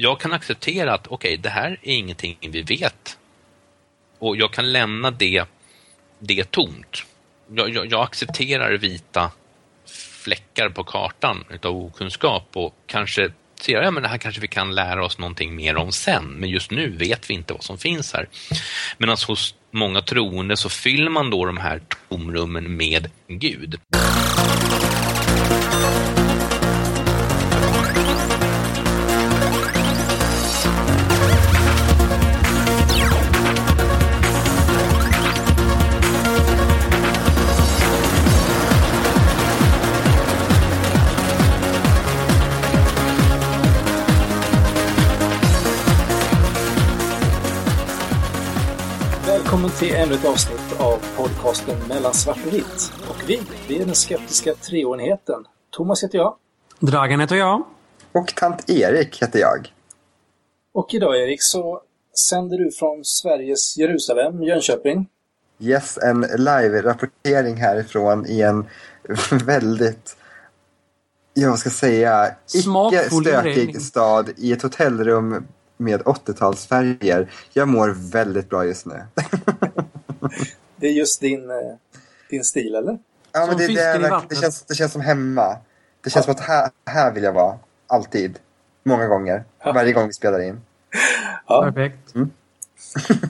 jag kan acceptera att okej, okay, det här är ingenting vi vet. Och jag kan lämna det, det tomt. Jag, jag, jag accepterar vita fläckar på kartan utav okunskap och kanske ser jag, ja men det här kanske vi kan lära oss någonting mer om sen, men just nu vet vi inte vad som finns här. Medan alltså, hos många troende så fyller man då de här tomrummen med Gud. Till ännu ett avsnitt av podcasten Mellan svart och vitt. Och vi, vi är den skeptiska treoenheten. Thomas heter jag. Dragan heter jag. Och tant Erik heter jag. Och idag Erik så sänder du från Sveriges Jerusalem, Jönköping. Yes, en live-rapportering härifrån i en väldigt, jag ska säga, icke stökig stad i ett hotellrum med 80-talsfärger. Jag mår väldigt bra just nu. det är just din, eh, din stil, eller? Ja, men det, det, är, det, känns, det känns som hemma. Det känns ja. som att här, här vill jag vara. Alltid. Många gånger. Ja. Varje gång vi spelar in. Ja. Perfekt. Mm.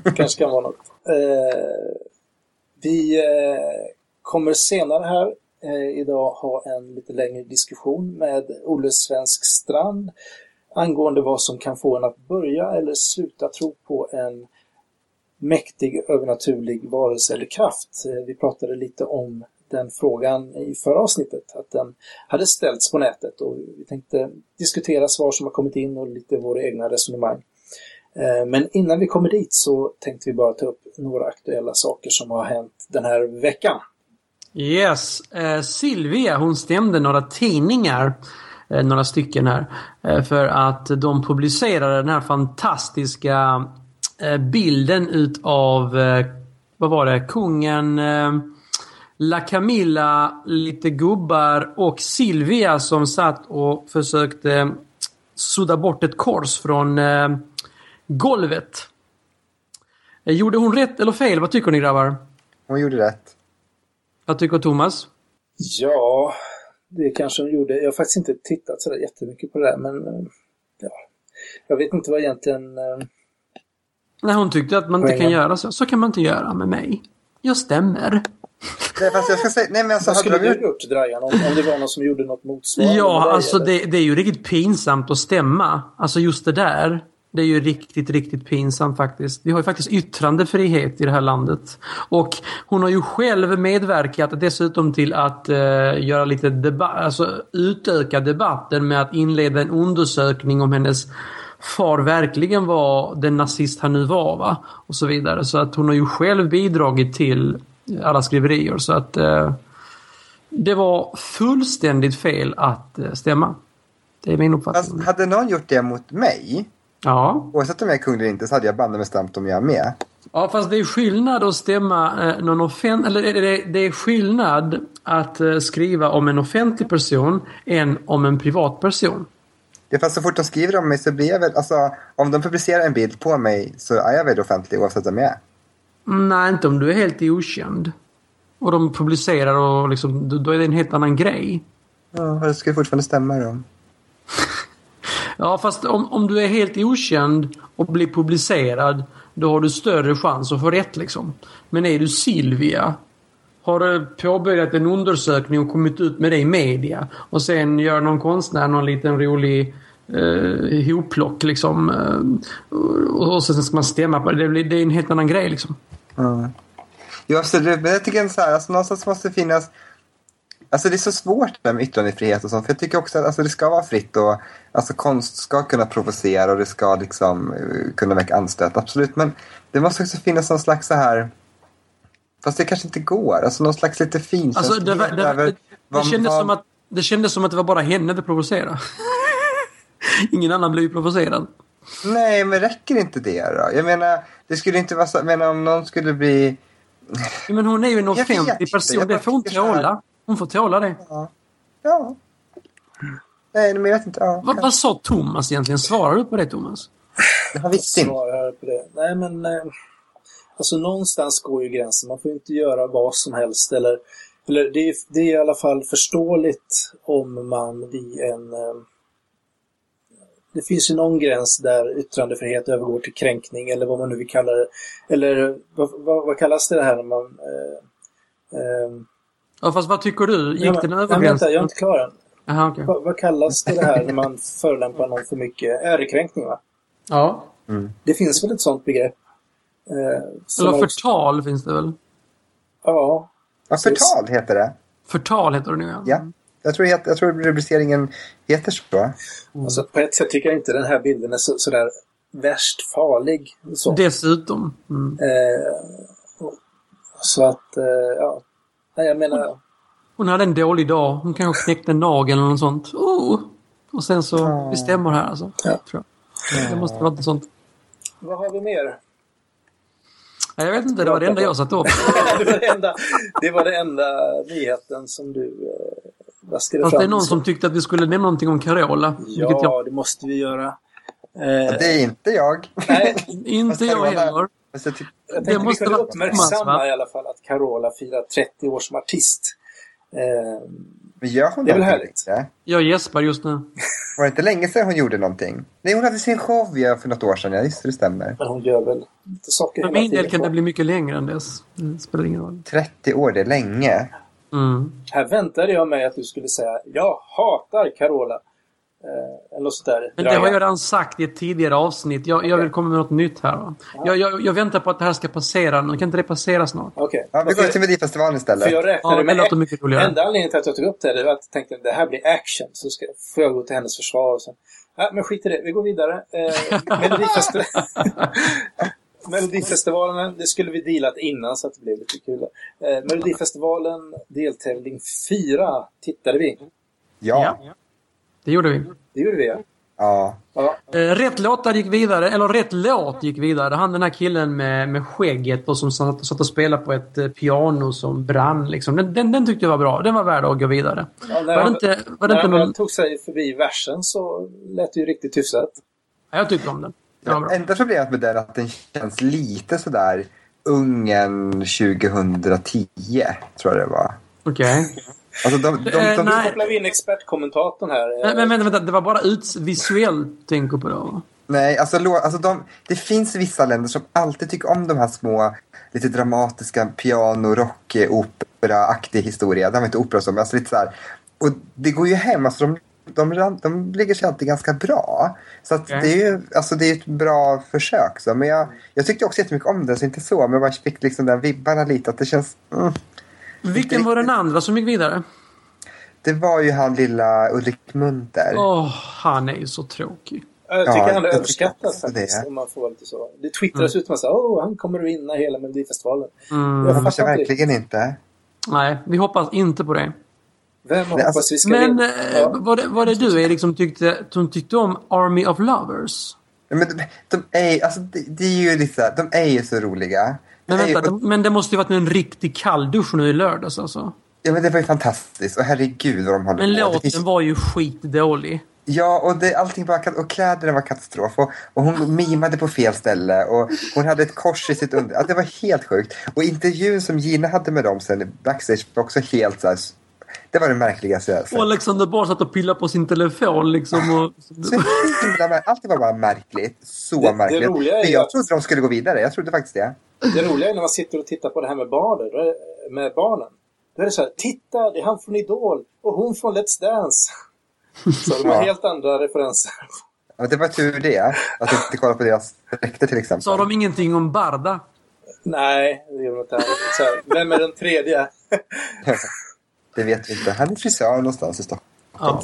kanske kan vara något. Eh, vi eh, kommer senare här eh, idag ha en lite längre diskussion med Olle Svensk Strand angående vad som kan få en att börja eller sluta tro på en mäktig övernaturlig varelse eller kraft. Eh, vi pratade lite om den frågan i förra avsnittet, att den hade ställts på nätet och vi tänkte diskutera svar som har kommit in och lite våra egna resonemang. Eh, men innan vi kommer dit så tänkte vi bara ta upp några aktuella saker som har hänt den här veckan. Yes, eh, Silvia hon stämde några tidningar några stycken här. Eh, för att de publicerade den här fantastiska eh, bilden utav, vad var det, kungen La Camilla, lite gubbar och Silvia som satt och försökte sudda bort ett kors från golvet. Gjorde hon rätt eller fel? Vad tycker ni grabbar? Hon gjorde rätt. Vad tycker Thomas? Ja, det kanske de gjorde. Jag har faktiskt inte tittat sådär jättemycket på det där men eh, ja, jag vet inte vad egentligen... Eh, Nej, hon tyckte att man inte kan göra så. Så kan man inte göra med mig. Jag stämmer. Nej, fast jag ska säga, nej men alltså, Vad skulle du gjort Dragan om, om det var någon som gjorde något motsvarande? Ja, alltså det, det, är ju riktigt pinsamt att stämma. Alltså just det där. Det är ju riktigt, riktigt pinsamt faktiskt. Vi har ju faktiskt yttrandefrihet i det här landet. Och hon har ju själv medverkat dessutom till att eh, göra lite debatt, alltså utöka debatten med att inleda en undersökning om hennes far verkligen var den nazist han nu var va? Och så vidare. Så att hon har ju själv bidragit till alla skriverier så att eh, det var fullständigt fel att eh, stämma. Det är min uppfattning. Fast hade någon gjort det mot mig Ja. Oavsett om jag är kung eller inte så hade jag bandet med stämt om jag är med. Ja, fast det är skillnad att stämma eh, någon offent... Eller det, det är skillnad att eh, skriva om en offentlig person än om en privat person. Ja, fast så fort de skriver om mig så blir jag väl... Alltså, om de publicerar en bild på mig så är jag väl offentlig oavsett vem jag är? Nej, inte om du är helt okänd. Och de publicerar och liksom, då är det en helt annan grej. Ja, det ska fortfarande stämma då. Ja, fast om, om du är helt okänd och blir publicerad, då har du större chans att få rätt liksom. Men är du Silvia, har du påbörjat en undersökning och kommit ut med det i media och sen gör någon konstnär någon liten rolig eh, hopplock liksom. Eh, och sen ska man stämma på det. Det, det är en helt annan grej liksom. Mm. Jo, absolut. Men jag tycker så här, alltså, någonstans måste det finnas Alltså det är så svårt med yttrandefrihet och sånt. För jag tycker också att alltså, det ska vara fritt och alltså, konst ska kunna provocera och det ska liksom uh, kunna väcka anstöt. Absolut. Men det måste också finnas någon slags så här... Fast det kanske inte går. Alltså någon slags lite fin alltså, det, det, det, det, kändes som att, det kändes som att det var bara henne det provocerade. Ingen annan blev ju provocerad. Nej, men räcker inte det då? Jag menar, det skulle inte vara så... Jag menar, om någon skulle bli... Men hon är ju en offentlig person. Det får hon tåla. Hon får tåla det. Ja. ja. Nej, men jag vet inte. Ja, Vad, vad sa Thomas egentligen? Svarar du på det Thomas? han visste inte. Svarar på det. Nej, men eh, alltså någonstans går ju gränsen. Man får ju inte göra vad som helst. Eller, eller det, är, det är i alla fall förståeligt om man vid en... Eh, det finns ju någon gräns där yttrandefrihet övergår till kränkning eller vad man nu vill kalla det. Eller vad, vad, vad kallas det här när man... Eh, eh, Ja, fast vad tycker du? Gick nej, den över gränsen? vänta, jag är inte klar än. Jaha, okej. Vad, vad kallas det här när man förolämpar någon för mycket? Ärekränkning, va? Ja. Det finns väl ett sånt begrepp? Eh, Eller också- förtal finns det väl? Ja, Ja, förtal heter det. Förtal heter det nu, ja. Ja. Jag tror, het- jag tror rubriceringen heter så. Alltså, på ett sätt tycker jag inte den här bilden är så, sådär värst farlig. Så, Dessutom. Mm. eh, så att, eh, ja. Nej, jag menar, Hon hade en dålig dag. Hon kanske knäckte en nagel eller något sånt. Oh! Och sen så, Ja. vi stämmer här alltså. Ja. Tror jag. Det måste vara något sånt. vad har vi mer? Nej, Jag vet inte, det var det enda jag satte upp. det, var det, enda, det var det enda nyheten som du eh, vaskade Fast fram. det är någon som tyckte att vi skulle nämna någonting om Carola. Vilket jag, Ja, det måste vi göra. Eh, Det är inte jag. nej, inte jag heller. Jag tyck- jag Det tänkte vi måste kunde vara uppmärksamma va? i alla fall att Carola firar 30 år som artist. Eh, Men gör hon Det är väl härligt. längre? Jag gäspar just nu. Var det inte länge sedan hon gjorde någonting? Nej, hon hade sin show ja, för något år sedan. Ja, just det, det stämmer. men hon gör väl lite saker För min del kan på- det bli mycket längre än dess. Det spelar ingen roll. 30 år, det är länge. Mm. Här väntade jag mig att du skulle säga jag hatar Carola. Eh, eller något där. Men det har jag redan sagt i ett tidigare avsnitt. Jag, jag Okej. vill komma med något nytt här. Va? Jag, jag, jag väntar på att det här ska passera nu. Kan inte det passera snart? Okej. Ja, vi går till Melodifestivalen istället. För jag räknade Ja, det med... låter mycket roligare. Enda anledningen till att jag tog upp det här, det var att jag tänkte att det här blir action. Så ska, får jag gå till hennes försvar. Och sen, ja, men skit i det, vi går vidare. Eh, Melodifestivalen... Melodifestivalen, det skulle vi dealat innan så att det blev lite kul. Eh, Melodifestivalen, deltävling 4, tittade vi. Ja. Det gjorde vi. Det gjorde vi, ja. ja. ja. Eh, rätt låtar gick vidare, eller rätt låt gick vidare. Han den här killen med, med skägget och som satt, satt och spelade på ett eh, piano som brann. Liksom. Den, den, den tyckte jag var bra. Den var värd att gå vidare. ja när Var det han, inte, var det när inte han någon... tog sig förbi versen så lät det ju riktigt hyfsat. Ja, jag tyckte om den. Den var bra. Enda problemet med den är att den känns lite sådär Ungern 2010, tror jag det var. Okej. Alltså de, de, de, Eh, de, nej. kopplar vi in expertkommentatorn här. Men, men vänta, vänta, det var bara ut, visuellt tänker på det va? Nej, alltså, alltså de, det finns vissa länder som alltid tycker om de här små, lite dramatiska piano, rock, opera-aktig historia. Det var inte opera så, men alltså lite så här. Och det går ju hem, alltså de, de, de, de ligger sig alltid ganska bra. Så att Okej. det är ju alltså det är ett bra försök. Så. Men jag, jag tyckte också jättemycket om den, så inte så. Men jag bara fick liksom den vibbarna lite, att det känns... Mm. Vilken var den andra som gick vidare? Det var ju han lilla Ulrik Munter. Åh, han är ju så tråkig. Jag tycker Ja, han är överskattad faktiskt. det. Om man får lite så. Det twittras ut massa åh, han kommer att vinna hela Melodifestivalen. Mm. Jag hoppas verkligen inte. Nej, vi hoppas inte på det. Vem Nej, hoppas alltså, vi ska Men vinna? eh, Ja. var, det, var det du Erik som tyckte, som tyckte om Army of Lovers? Men de, de är, alltså, det, det är ju lite de är ju så roliga. Men vänta, det, men det måste ju varit en riktig kalldusch nu i lördags alltså. Ja men det var ju fantastiskt och herregud vad de håller Men på. Låten finns- var ju skitdålig. Ja och det, allting var och kläderna var katastrof och, och hon mimade på fel ställe och hon hade ett kors i sitt under... Ja, det var helt sjukt. Och intervjun som Gina hade med dem sen backstage var också helt så här, Det var det märkligaste jag Och sett. Alexander Bard satt och pillade på sin telefon liksom. Och, Allt var bara märkligt. Så Det- det märkligt. roliga är Men jag att- trodde de skulle gå vidare. Jag trodde faktiskt det. Det roliga är när man sitter och tittar på det här med barnen. det- Med barnen. Då är det så här, titta, det är han från Idol och hon från Let's Dance. Så de har Ja. helt andra referenser. Ja, det var tur det. Att jag inte kollade på deras dräkter till exempel. sa de ingenting om Barda? Nej, det gör de inte. vem är den tredje? Det vet vi inte. Han är frisör någonstans i Stockholm. Ja.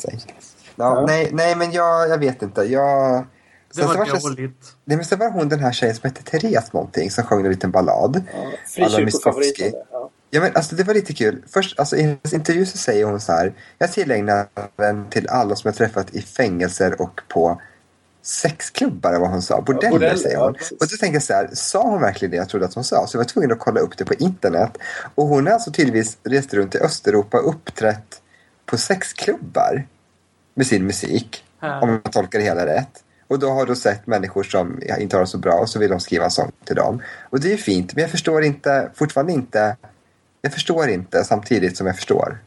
Ja. Nej, nej, men jag, jag vet inte. Jag... Det Sen var dåligt. nej, men så var hon den här tjejen som hette Therese någonting som sjöng en liten ballad. Ja, Frikyrkofavoriten. Ja, men alltså, det var lite kul. Först, alltså, I hennes intervju så säger hon så här. Jag tillägnar den till alla som jag träffat i fängelser och på sexklubbar, eller vad hon sa. Bordeller, bordeller, säger ja, hon. precis. och då tänkte jag så här, sa hon verkligen det jag trodde att hon sa? Så jag var tvungen att kolla upp det på internet. Och hon har alltså tydligtvis rest runt i Östeuropa och uppträtt på sexklubbar. med sin musik. Ja. Om man tolkar det hela rätt. Och då har du sett människor som inte har det så bra och så vill de skriva en sång till dem. Och det är fint, men jag förstår inte, fortfarande inte, jag förstår inte samtidigt som jag förstår.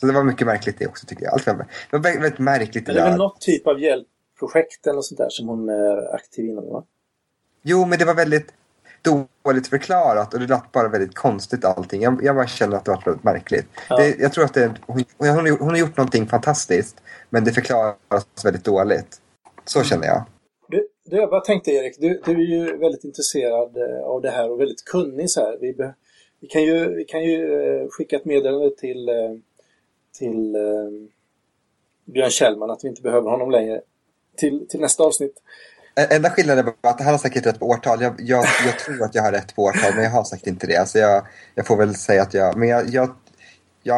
Så det var mycket märkligt det också tycker jag. Allt var, det var väldigt, märkligt det det är väl där. något typ av hjälpprojekt eller sånt där som hon är aktiv inom va? Jo, men det var väldigt dåligt förklarat och det lät bara väldigt konstigt allting. Jag, jag bara känner att det var väldigt märkligt. Ja. Det, jag tror att det, hon, hon, har- hon har gjort någonting fantastiskt, men det förklaras väldigt dåligt. Så känner jag. Du, du, jag bara tänkte Erik, du, du är ju väldigt intresserad eh, av det här och väldigt kunnig så här. Vi, be, vi kan ju, vi kan ju eh, skicka ett meddelande till, eh, till Björn Kjellman att vi inte behöver honom längre till, till nästa avsnitt. Enda skillnaden var att han har säkert rätt på årtal. Jag, jag, jag tror att jag har rätt på årtal, men jag har sagt inte det. Så jag, jag får väl säga att jag... Men jag, jag, jag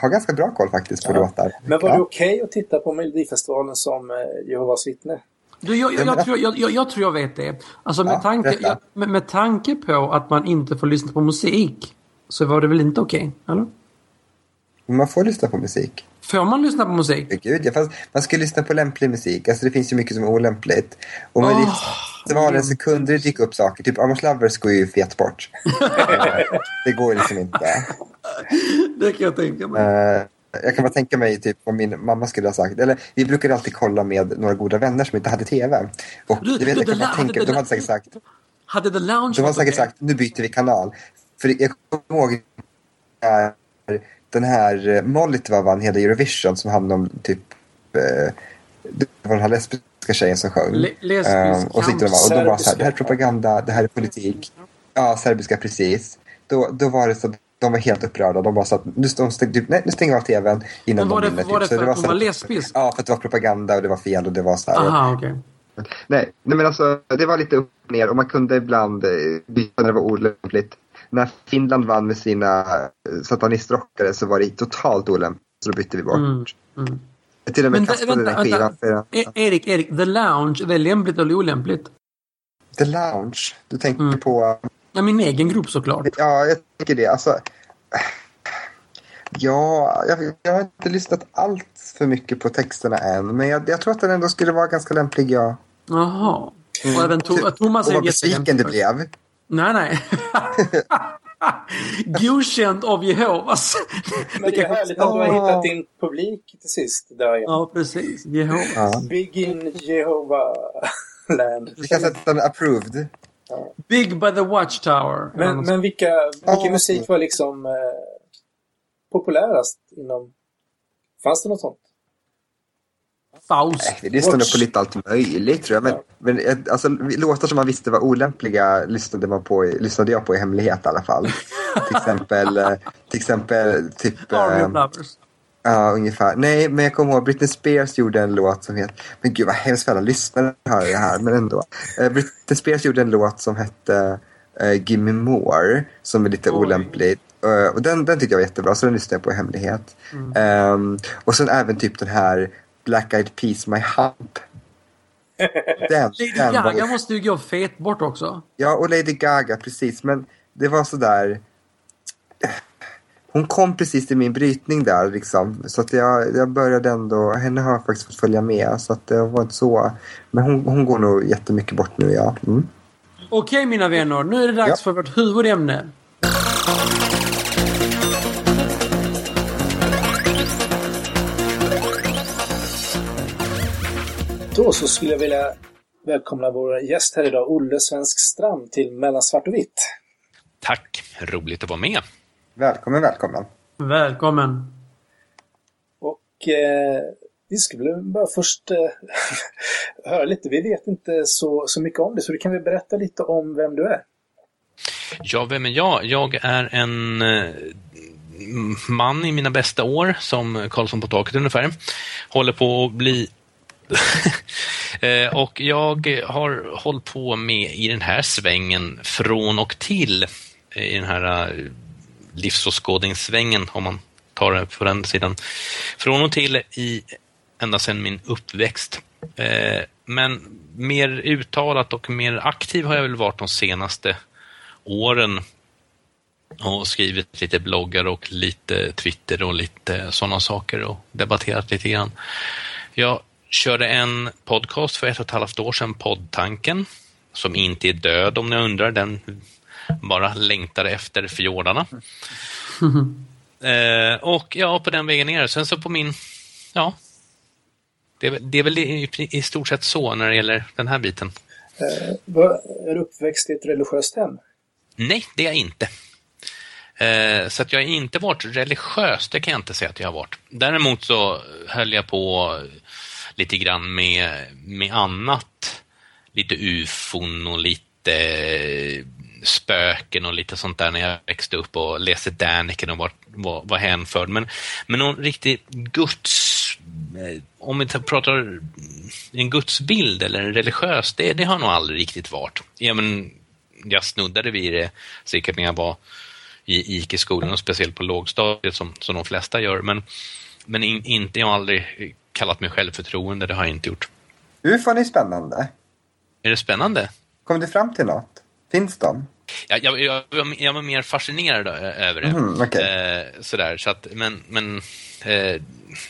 har ganska bra koll faktiskt på Ja. låtar. Men var Ja. det okej att titta på Melodifestivalen som eh, Jehovas vittne? Du, jag, jag, jag, tror, jag, jag, jag tror jag vet det. Alltså med, Ja, tanke, med, med tanke på att man inte får lyssna på musik så var det väl inte okej? eller? Man får lyssna på musik. Får man lyssna på musik? Gud, ja, fast man ska lyssna på lämplig musik. Alltså det finns ju mycket som är olämpligt. Och med Åh. det var en sekund det dyker upp saker. Typ Amos Lovers går ju fet bort. Det går liksom inte. Det kan jag tänka mig. Eh, jag kan bara tänka mig typ vad min mamma skulle ha sagt. Eller vi brukade alltid kolla med några goda vänner som inte hade tv. Och Du, jag vet, du, jag kan bara tänka, de hade säkert sagt Hade The Lounge De varit säkert sagt nu byter vi kanal. För jag kommer ihåg den här eh, Molitva vann hela Eurovision som handlade om typ eh, det var den här lesbiska tjejen som sjöng. Le- lesbisk Ehm, och, så de och de var så här, det här är propaganda, det här är politik. Ja, serbiska precis. Då, då var det så att de var helt upprörda. De bara så att nu, de stäng, typ, nej, nu stänger vi av tvn innan Men var de det, vinner. var det Så för att så hon var lesbisk? Ja, för att det var propaganda och det var fel och det var så här. Aha, okej. Nej, nej men alltså det var lite upp och ner och man kunde ibland eh, byta när det var olämpligt. När Finland vann med sina eh, satanistrockare så var det totalt olämpligt så då bytte vi bort. Mm, mm. Jag till och med Men kastade vänta, den skivan. vänta. E- Erik, Erik, The Lounge, är det lämpligt eller olämpligt? The Lounge, du tänker Mm. på... Ja, min egen grupp såklart. Ja, jag tycker det. Alltså, ja, jag, jag har inte lyssnat allt för mycket på texterna än. Men jag, jag tror att den ändå skulle vara ganska lämplig, ja. Jaha. Och även to- Thomas och är vad besviken jättelämplig. blev. Nej, nej. Godkänt av Jehovas. Men det är härligt att du har hittat din publik till sist. Där igen. Ja, precis. Jehova. Ja. Big in Jehovah land. Vi kan sätta den approved. Big by the Watchtower. Men, men vilka, Ja. vilken musik var liksom eh, populärast inom... Fanns det något sånt? Faust. Nej, vi lyssnade på lite allt möjligt tror jag. Men, men eh, alltså, låtar som man visste var olämpliga lyssnade, man på, lyssnade jag på i hemlighet i alla fall. till exempel, eh, till exempel typ... Army eh, Lovers. Ja, ungefär. Nej, men jag kommer ihåg Britney Spears gjorde en låt som heter... Men gud vad hemskt för alla lyssnare hör det här, men ändå. Eh, Britney Spears gjorde en låt som hette uh, Gimme More, som är lite Oj. olämplig. Eh, och den, den tyckte jag var jättebra, så den lyssnade jag på i hemlighet. Ehm, och sen även typ den här Black Eyed Peas My Hump. Den, Lady den var Gaga måste ju gå fet bort också. Ja, och Lady Gaga, precis. Men det var sådär... Hon kom precis i min brytning där liksom. Så att jag, jag började ändå... Henne har jag faktiskt fått följa med. Så att det var inte så... Men hon, hon går nog jättemycket bort nu, ja. Mm. Okej mina vänner, nu är det dags Ja. för vårt huvudämne. Då så skulle jag vilja välkomna vår gäst här idag, Olle Svensk Strand, till Mellan svart och vitt. Tack, roligt att vara med. Välkommen, välkommen. Välkommen. Och eh, vi skulle bara först eh, höra lite, vi vet inte så, så mycket om det, så du kan väl berätta lite om vem du är? Ja, vem är jag? Jag är en eh, man i mina bästa år, som Karlsson på taket ungefär. Håller på att bli... Eh, och jag har hållit på med i den här svängen från och till eh, i den här eh, livsåskådningssvängen, om man tar det på den sidan. Från och till i ända sedan min uppväxt. Men mer uttalat och mer aktiv har jag väl varit de senaste åren och skrivit lite bloggar och lite Twitter och lite sådana saker och debatterat lite grann. Jag körde en podcast för ett och ett halvt år sedan, Poddtanken, som inte är död om ni undrar. Den bara längtar efter fjordarna. Eh, och ja, på den vägen ner. Sen så på min, ja, det, är- det är väl i, i stort sett så när det gäller den här biten. Eh, vad- är du uppväxt i ett religiöst hem? Nej, det är jag inte. Eh, så att jag har inte varit religiös, det kan jag inte säga att jag har varit. Däremot så höll jag på lite grann med, med annat. Lite ufon och lite eh, spöken och lite sånt där när jag växte upp och läste Daniken och var, var, var hänförd. Men, men någon riktig guds... Eh, om vi pratar en gudsbild eller en religiös, det, det har nog aldrig riktigt varit. Ja, men, jag snuddade vid det säkert när jag var i IK-skolan och speciellt på lågstadiet som, som de flesta gör. Men, men in, inte, jag har aldrig kallat mig självförtroende, det har jag inte gjort. UFOn är spännande. Är det spännande? Kom du fram till något? Finns de? Jag, jag, jag, jag var mer fascinerad över det. Mhm, okej. eh, sådär, så att, men, men eh,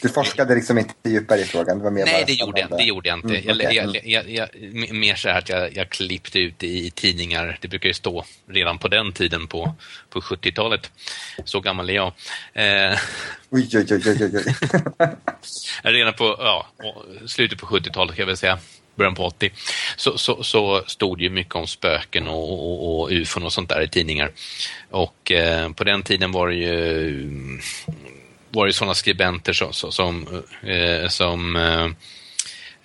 Du forskade liksom inte djupare i frågan? Det var mer Nej, det gjorde, jag, det gjorde jag inte. Mm, okej. jag, mer så här att jag, jag klippte ut i tidningar. Det brukar ju stå redan på den tiden på, på 70-talet. Så gammal är jag. Eh, oj, oj, oj, oj, oj. redan på ja, slutet på 70-talet kan jag väl säga. Början på 80. Så, så, så stod det ju mycket om spöken och, och, och ufon och sånt där i tidningar. Och eh, på den tiden var det ju var det sådana skribenter som, som, eh, som eh,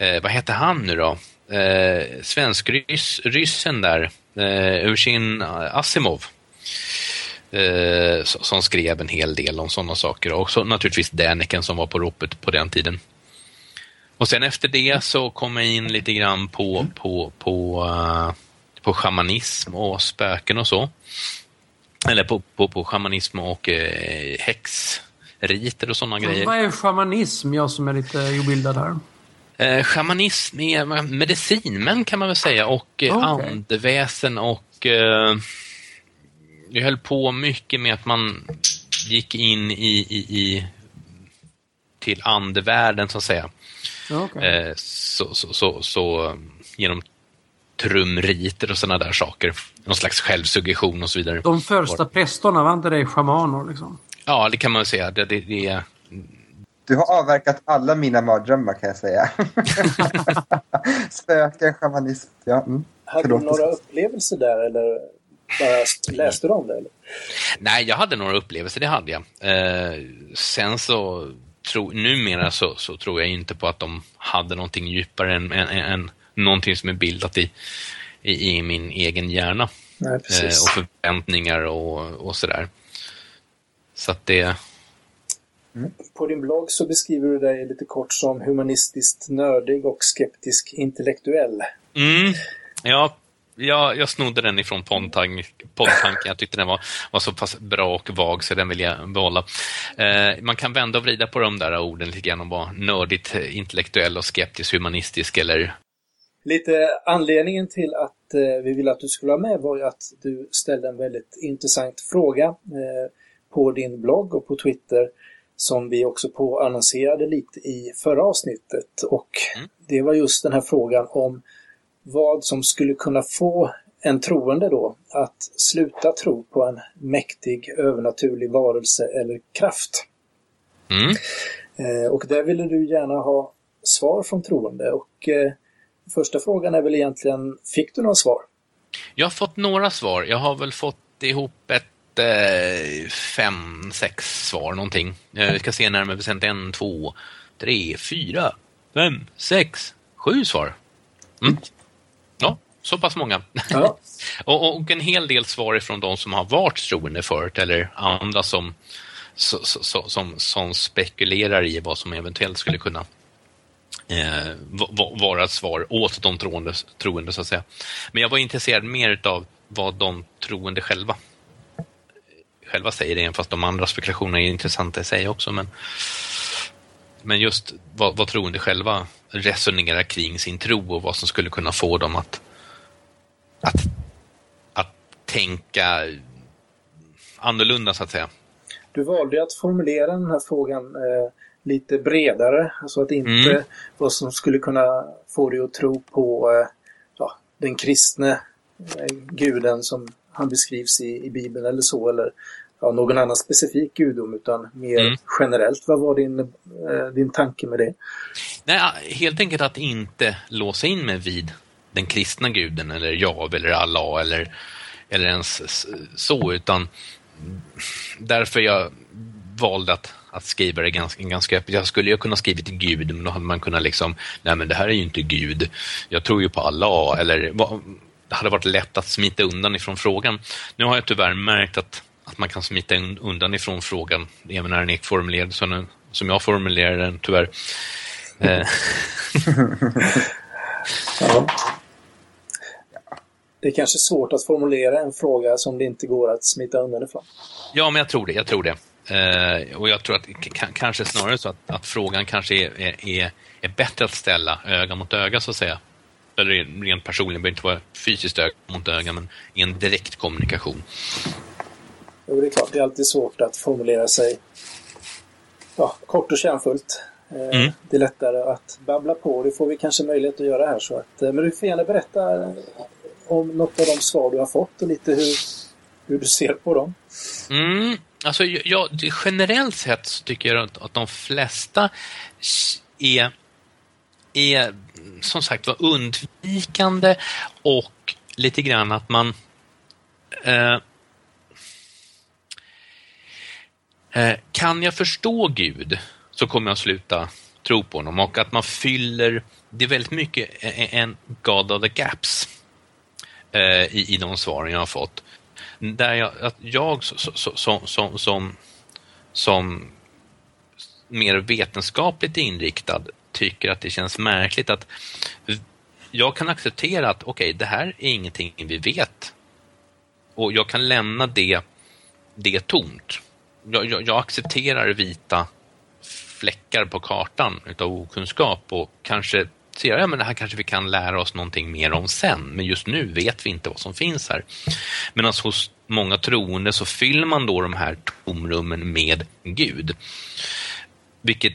eh, vad hette han nu då? Eh, Svensk-ryssen där, eh, Ursin Asimov. Eh, som som skrev en hel del om sådana saker. Och så naturligtvis Däniken som var på ropet på den tiden. Och sen efter det så kom jag in lite grann på, på, på, eh, på shamanism och spöken och så. Eller på, på, på shamanism och eh, häxriter och sådana grejer. Vad är shamanism? Jag som är lite obildad här. Eh, shamanism är medicinmän kan man väl säga och eh, Okej. andeväsen och eh, jag höll på mycket med att man gick in i, i, i till andevärlden så att säga. Okej. Eh, så, så, så, så genom trumriter och sådana där saker. Någon slags självsuggestion och så vidare. De första prästerna, var inte det shamaner liksom? Ja, det kan man säga. Det, det, det är Du har avverkat alla mina mardrömmar kan jag säga. Spöken, shamanism. Ja, mm. Hade du några upplevelser där eller bara läste du om det? Eller? Nej, jag hade några upplevelser, det hade jag. Eh, sen så, tro, numera så, så tror jag inte på att de hade någonting djupare än, än, än någonting som är bildat i, i, i min egen hjärna. Nej, Eh, och förväntningar och, och sådär. Så att det... På din blogg så beskriver du dig lite kort som humanistiskt nördig och skeptisk intellektuell. Mm, ja, jag, jag snodde den ifrån poddtank- poddtanken. Jag tyckte den var, var så pass bra och vag så den vill jag behålla. Eh, man kan vända och vrida på de där orden lite grann och vara nördigt eh, intellektuell och skeptisk humanistisk eller Lite anledningen till att eh, vi ville att du skulle vara med var ju att du ställde en väldigt intressant fråga eh, på din blogg och på Twitter som vi också påannonserade lite i förra avsnittet. Och Mm. det var just den här frågan om vad som skulle kunna få en troende då att sluta tro på en mäktig övernaturlig varelse eller kraft. Mm. Eh, och där ville du gärna ha svar från troende. Och eh, första frågan är väl egentligen, fick du några svar? Jag har fått några svar. Jag har väl fått ihop ett eh, fem, sex svar någonting. Eh, Vi ska se närmare bestämt en, två, tre, fyra, fem, sex, sju svar. Mm. Ja, så pass många. Ja. och, och en hel del svar från de som har varit troende förut eller andra som, så, så, som, som spekulerar i vad som eventuellt skulle kunna eh, va- va- vara ett svar åt de troende, troende så att säga. Men jag var intresserad mer av vad de troende själva själva säger, även fast de andra spekulationerna är intressanta i sig också. Men, men just vad, vad troende själva resonerar kring sin tro och vad som skulle kunna få dem att, att, att tänka annorlunda så att säga. Du valde att formulera den här frågan eh, lite bredare. Alltså att inte Mm. vad som skulle kunna få dig att tro på eh, ja, den kristne eh, guden som han beskrivs i, i Bibeln eller så. Eller ja, någon annan specifik gudom utan mer Mm. generellt. Vad var din, eh, din tanke med det? Nej, helt enkelt att inte låsa in mig vid den kristna guden eller Jav eller Allah eller, eller ens så, utan därför jag valde att, att skriva det ganska, ganska öppet. Jag skulle ju kunna skrivit till Gud, men då hade man kunnat liksom, nej men det här är ju inte Gud, jag tror ju på Allah, eller det hade varit lätt att smita undan ifrån frågan. Nu har jag tyvärr märkt att, att man kan smita undan ifrån frågan, även när den är formulerad som, som jag formulerar den, tyvärr. Eh. Ja. Det är kanske svårt att formulera en fråga som det inte går att smita undan ifrån. Ja, men jag tror det. Jag tror det. Eh, och jag tror att kanske snarare så att, att frågan kanske är, är, är, är bättre att ställa öga mot öga, så att säga. Eller rent personligen, det behöver inte vara fysiskt öga mot öga, men i en direkt kommunikation. Jo, det är klart, det är alltid svårt att formulera sig ja, kort och kärnfullt. Eh, Mm. Det är lättare att babbla på. Det får vi kanske möjlighet att göra här. Så att, eh, men du får gärna berätta om något av de svar du har fått och lite hur, hur du ser på dem. Mm, alltså, jag, jag, generellt sett så tycker jag att, de flesta är, är som sagt var undvikande och lite grann att man eh, eh, kan jag förstå Gud så kommer jag sluta tro på honom och att man fyller, det är väldigt mycket en en God of the gaps eh, i, i de svaren jag har fått där jag, att jag så- så- så- som, som, som, som mer vetenskapligt inriktad tycker att det känns märkligt att jag kan acceptera att okej, det här är ingenting vi vet. Och jag kan lämna det, det tomt. Jag, jag, jag accepterar vita fläckar på kartan utav okunskap och kanske ser ja, men det här kanske vi kan lära oss någonting mer om sen, men just nu vet vi inte vad som finns här. Medan hos många troende så fyller man då de här tomrummen med Gud. Vilket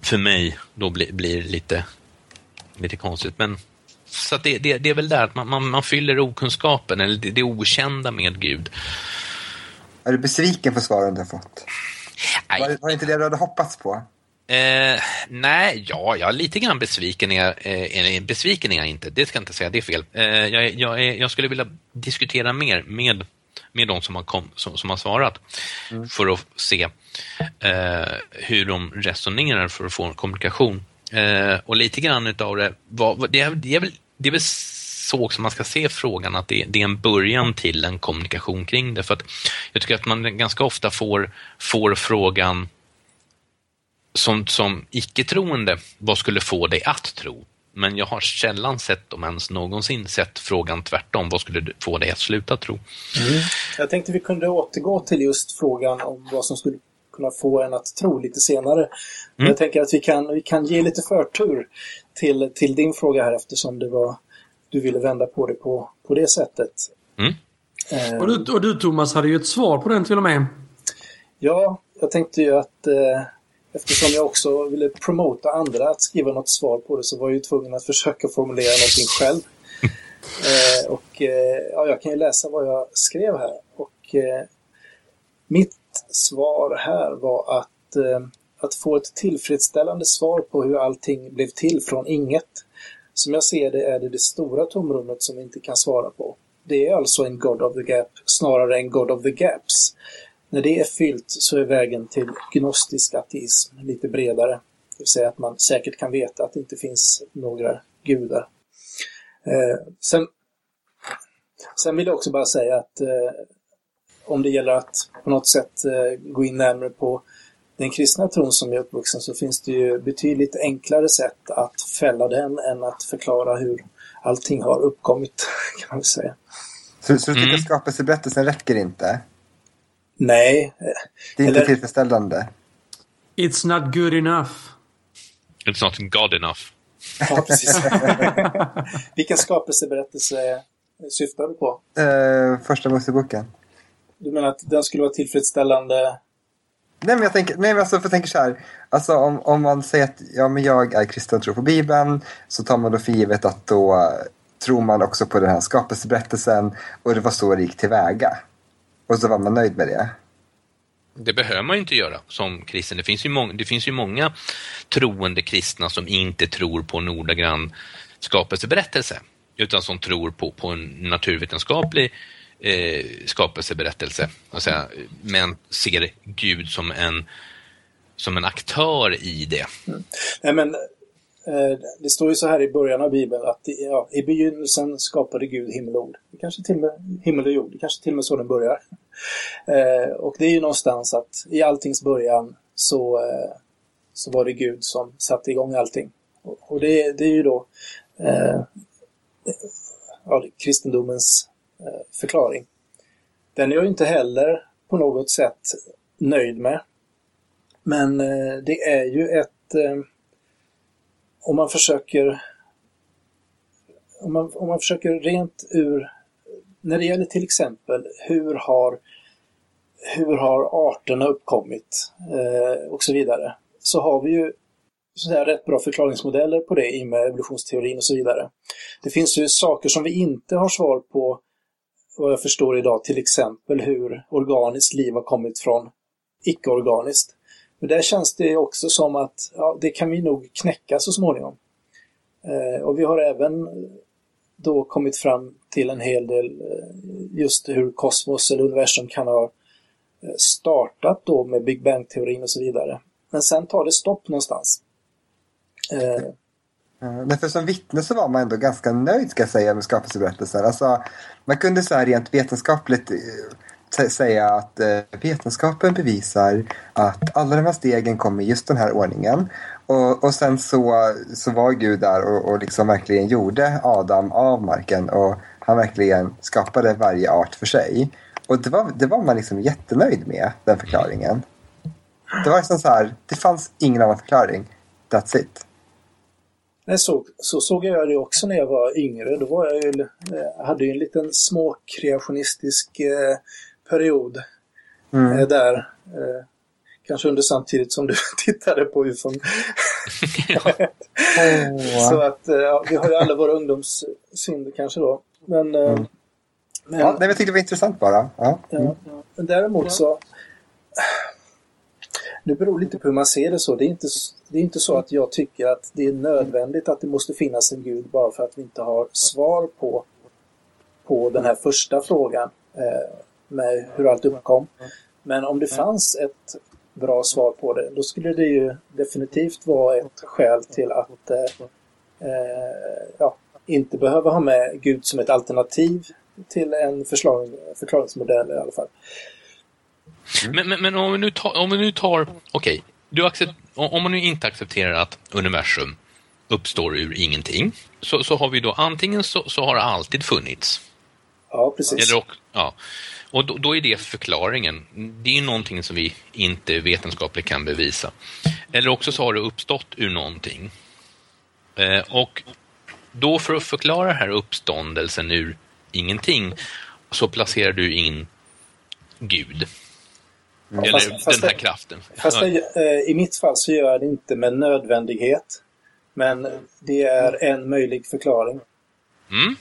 för mig då blir, blir lite, lite konstigt. Men, så det, det, det är väl där att man, man, man fyller okunskapen, eller det, det okända med Gud. Är du besviken på svaren du har fått? Var, var det inte det du hade hoppats på? Eh, nej, ja, jag är lite grann besviken. Är, eh, besviken är jag inte, det ska jag inte säga, det är fel. Eh, jag, jag, jag skulle vilja diskutera mer med, med de som har, kom, som, som har svarat för att se eh, hur de resonerar för att få en kommunikation. Eh, och lite grann utav det, vad, det, är, det, är väl, det är väl så som man ska se frågan, att det, det är en början till en kommunikation kring det. För att jag tycker att man ganska ofta får, får frågan som, som icke-troende, vad skulle få dig att tro? Men jag har sällan sett, om ens någonsin, sett frågan tvärtom. Vad skulle få dig att sluta tro? Jag tänkte vi kunde återgå till just frågan om vad som skulle kunna få en att tro lite senare. Men Jag tänker att vi kan, vi kan ge lite förtur till, till din fråga här eftersom det var, du ville vända på det på, på det sättet. Mm. Eh, Och du, och du Thomas hade ju ett svar på den till och med. Ja, jag tänkte ju att eh, eftersom jag också ville promota andra att skriva något svar på det så var jag ju tvungen att försöka formulera någonting själv. Eh, och eh, ja, jag kan ju läsa vad jag skrev här. Och eh, mitt svar här var att, eh, att få ett tillfredsställande svar på hur allting blev till från inget. Som jag ser det är det det stora tomrummet som vi inte kan svara på. Det är alltså en God of the Gap snarare än God of the Gaps. När det är fyllt så är vägen till gnostisk ateism lite bredare. Det vill säga att man säkert kan veta att det inte finns några gudar. Eh, sen, sen vill jag också bara säga att eh, om det gäller att på något sätt eh, gå in närmare på den kristna tron som är uppvuxen så finns det ju betydligt enklare sätt att fälla den än att förklara hur allting har uppkommit, kan man säga. Så, så du tycker Mm. skapelseberättelsen räcker inte? Nej, Det är inte Eller- tillfredsställande? It's not good enough. It's not God enough. ja, precis. Vilken skapelseberättelse syftar du på? Eh, första Moseboken? Du menar att den skulle vara tillfredsställande Nej men jag tänker, nej, men alltså, för jag tänker så här. Alltså om, om man säger att ja, men jag är kristen och tror på Bibeln så tar man då för givet att då tror man också på den här skapelseberättelsen och det var så det gick tillväga. Och så var man nöjd med det. Det behöver man ju inte göra som kristen. Det finns ju, många, det finns ju många troende kristna som inte tror på en ordagrann skapelseberättelse utan som tror på, på en naturvetenskaplig eh, skapelseberättelse. Säga, men ser Gud som en, som en aktör i det. Mm. Nej, men, Eh, det står ju så här i början av Bibeln att ja, i begynnelsen skapade Gud himmel och jord. Kanske till och med himmel och jord, det kanske till och med så den börjar. Eh, och det är ju någonstans att i alltings början så, eh, så var det Gud som satte igång allting. Och, det, det, är ju då eh, ja, kristendomens förklaring. Den är jag inte heller på något sätt nöjd med. Men det är ju ett... Om man försöker... Om man, om man försöker rent ur... När det gäller till exempel hur har, hur har arterna uppkommit eh, och så vidare. Så har vi ju så rätt bra förklaringsmodeller på det i och med evolutionsteorin och så vidare. Det finns ju saker som vi inte har svar på vad jag förstår idag, till exempel hur organiskt liv har kommit från icke-organiskt. Men där känns det också som att ja, det kan vi nog knäcka så småningom. Eh, och vi har även då kommit fram till en hel del eh, just hur kosmos eller universum kan ha eh, startat då med Big Bang-teorin och så vidare. Men sen tar det stopp någonstans. Eh, eh men för som vittne så var man ändå ganska nöjd ska jag säga med skapelseberättelsen. Alltså, man kunde så här rent vetenskapligt säga att eh, vetenskapen bevisar att alla de här stegen kommer i just den här ordningen. Och, och sen så, så var Gud där och, och liksom verkligen gjorde Adam av marken och han verkligen skapade varje art för sig. Och det var, det var man liksom jättenöjd med, den förklaringen. Det var liksom så här, det fanns ingen annan förklaring. That's it. Nej, så, så såg jag det också när jag var yngre. Då var jag ju, eh, hade ju en liten småkreationistisk eh, period mm. eh, där. Eh, kanske under samtidigt som du tittade på UFOn. så att eh, ja, vi har ju alla våra ungdomssynder kanske då. Men, mm. men, ja, jag tyckte det var intressant bara. Ja. Mm. Ja, men däremot så det beror lite på hur man ser det så. Det är, inte, det är inte så att jag tycker att det är nödvändigt att det måste finnas en gud bara för att vi inte har svar på, på den här första frågan eh, med hur allt uppkom. Men om det fanns ett bra svar på det, då skulle det ju definitivt vara ett skäl till att eh, eh, ja, inte behöva ha med Gud som ett alternativ till en förklaringsmodell i alla fall. Mm. Men, men, men, om vi nu tar, om vi nu tar okej, okay, om man nu inte accepterar att universum uppstår ur ingenting, så, så har vi då antingen så, så har det alltid funnits. Ja, precis. Eller, ja. Och då, då, är det förklaringen. Det är någonting som vi inte vetenskapligt kan bevisa. Eller också så har det uppstått ur någonting. Eh, och då för att förklara den här uppståndelsen ur ingenting så placerar du in Gud. Mm. Eller fast, fast den här det, kraften. Fast det, eh, I mitt fall så gör jag det inte med nödvändighet. Men det är en möjlig förklaring. Mm.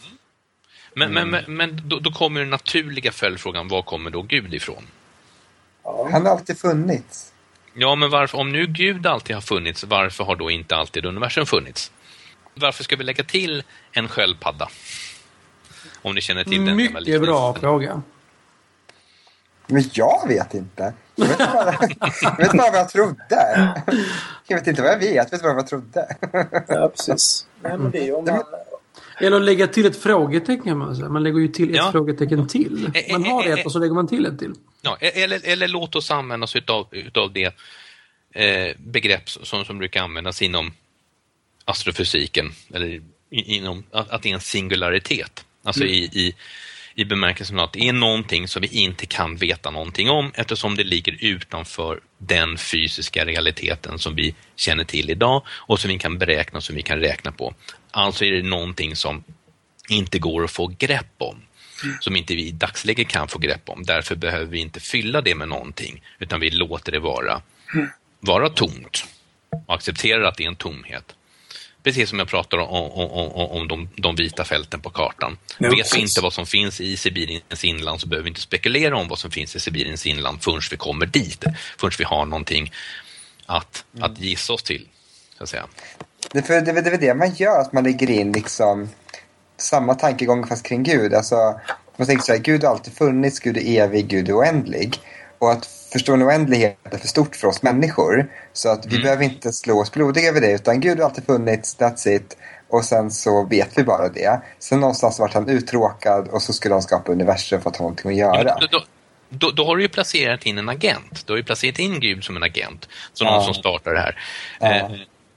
Men, mm. men, men, men då, då, kommer den naturliga följdfrågan, var kommer då Gud ifrån? Ja. Han har alltid funnits. Ja, men varför, om nu Gud alltid har funnits, varför har då inte alltid universum funnits? Varför ska vi lägga till en sköldpadda? Om ni känner till den. Mycket bra fråga. Men jag vet inte. Jag vet bara, jag vet bara vad jag trodde. Jag vet inte vad jag vet, jag vet bara vad jag trodde. Ja, precis. Nej, men det är om man... Eller lägga till ett frågetecken man. Man lägger ju till ett ja. frågetecken till. Man har ett och så lägger man till ett till. Ja, eller, eller låt oss använda oss utav, utav det eh, begrepp som, som brukar användas inom astrofysiken. Eller inom, att, att det är en singularitet. Alltså mm. i, i i bemärkelsen att det är någonting som vi inte kan veta någonting om eftersom det ligger utanför den fysiska realiteten som vi känner till idag och som vi kan beräkna och som vi kan räkna på. Alltså är det någonting som inte går att få grepp om. som inte vi i dagsläget kan få grepp om. Därför behöver vi inte fylla det med någonting, utan vi låter det vara, vara tomt och accepterar att det är en tomhet. Precis som jag pratar om, om, om, om de, de, vita fälten på kartan. Ja, Vet precis. vi inte vad som finns i Sibiriens inland så behöver vi inte spekulera om vad som finns i Sibiriens inland förrän vi kommer dit. Förrän vi har någonting att, att gissa oss till. Så att säga. Det, för det, är det är väl det man gör, att man lägger in liksom samma tankegång fast kring Gud. Alltså, man tänker så här, Gud har alltid funnits, Gud är evig, Gud är oändlig. Och att förstå en oändlighet är för stort för oss människor. Så att vi Mm. behöver inte slå oss blodiga över det, utan Gud har alltid funnits, that's it. Och sen så vet vi bara det. Sen någonstans vart han uttråkad och så skulle han skapa universum för att ha någonting att Ja, göra. men då, då, då, har du ju placerat in en agent. Du har ju placerat in Gud som en agent, som Ja. någon som startar det här. Ja. Eh,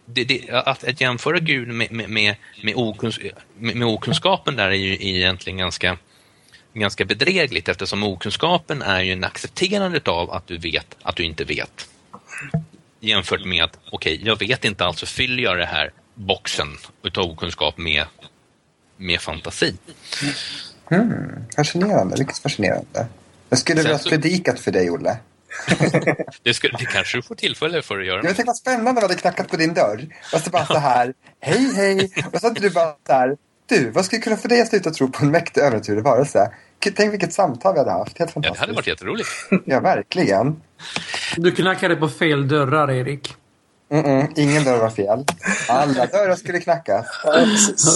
det, det, att, att jämföra Gud med, med, med, med, okuns, med, med okunskapen där är ju egentligen ganska, ganska bedrägligt eftersom okunskapen är ju en accepterande av att du vet att du inte vet. Jämfört med att, okej, jag vet inte alltså fyller jag det här boxen utav okunskap med, med fantasi. Hmm, fascinerande, vilket fascinerande. Jag skulle vilja så- predikat för dig, Olle. Det, skulle, det kanske du får tillfälle för att göra. Jag tänkte vad spännande jag hade knackat på din dörr. Och så bara så här, hej hej. Och så hade du bara så här, du, vad skulle kunna få dig att sluta tro på en mäktig övernaturlig varelse? Tänk vilket samtal vi hade haft. Helt Ja, det fantastiskt. hade varit jätteroligt. Ja, verkligen. Du knackade på fel dörrar, Erik. Mm-mm, ingen dörr var fel. Alla dörrar skulle knackas.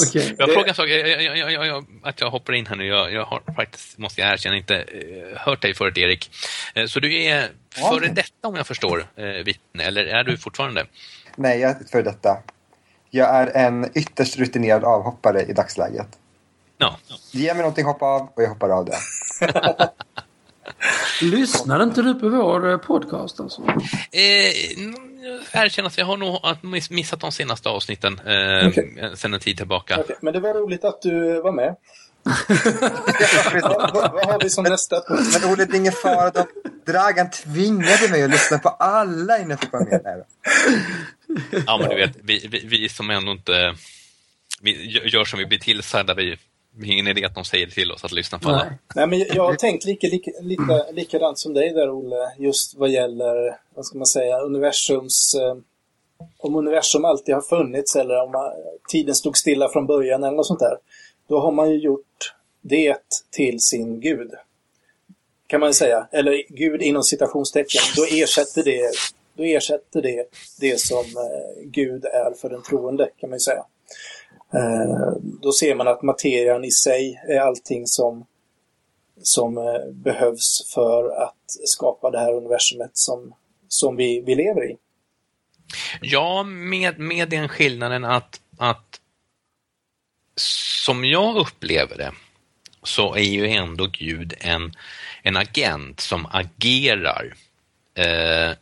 Okej. Jag frågar en sak, jag, jag, jag, jag, jag, att jag hoppar in här nu. Jag, jag har faktiskt, måste jag erkänna, inte eh, hört dig förut, Erik. Eh, så du är före detta, om jag förstår, eh, vittne, eller är du fortfarande? Nej, jag är för detta. Jag är en ytterst rutinerad avhoppare i dagsläget. Ja. Ge mig någonting att hoppa av och jag hoppar av det. Lyssnar inte du på vår eh, podcast alltså? Eh, jag erkänner att jag har nog missat de senaste avsnitten eh, Okej. sedan en tid tillbaka. Okej, men det var roligt att du var med. vad, vad, vad har vi som nästa punkt? Men Olle, det är ingen fara. Dragan tvingade mig att lyssna på alla innan jag fick vara med. Ja, men du vet, vi, vi, vi som ändå inte vi gör- som vi blir tillsagda, vi, vi har ingen idé att de säger till oss att lyssna på alla. Nej. Nej, men jag har tänkt lika, lika, lika, likadant som dig där, Olle, just vad gäller, vad ska man säga, universums... Eh, om universum alltid har funnits eller om eh, tiden stod stilla från början eller något sånt där. Då har man ju gjort det till sin gud. Kan man ju säga. Eller gud inom citationstecken. Då ersätter det, då ersätter det det som eh, Gud är för den troende, kan man ju säga. Eh, då ser man att materian i sig är allting som, som eh, behövs för att skapa det här universumet som, som vi, vi lever i. Ja, med, med den skillnaden att, att som jag upplever det så är ju ändå Gud en, en agent som agerar eh,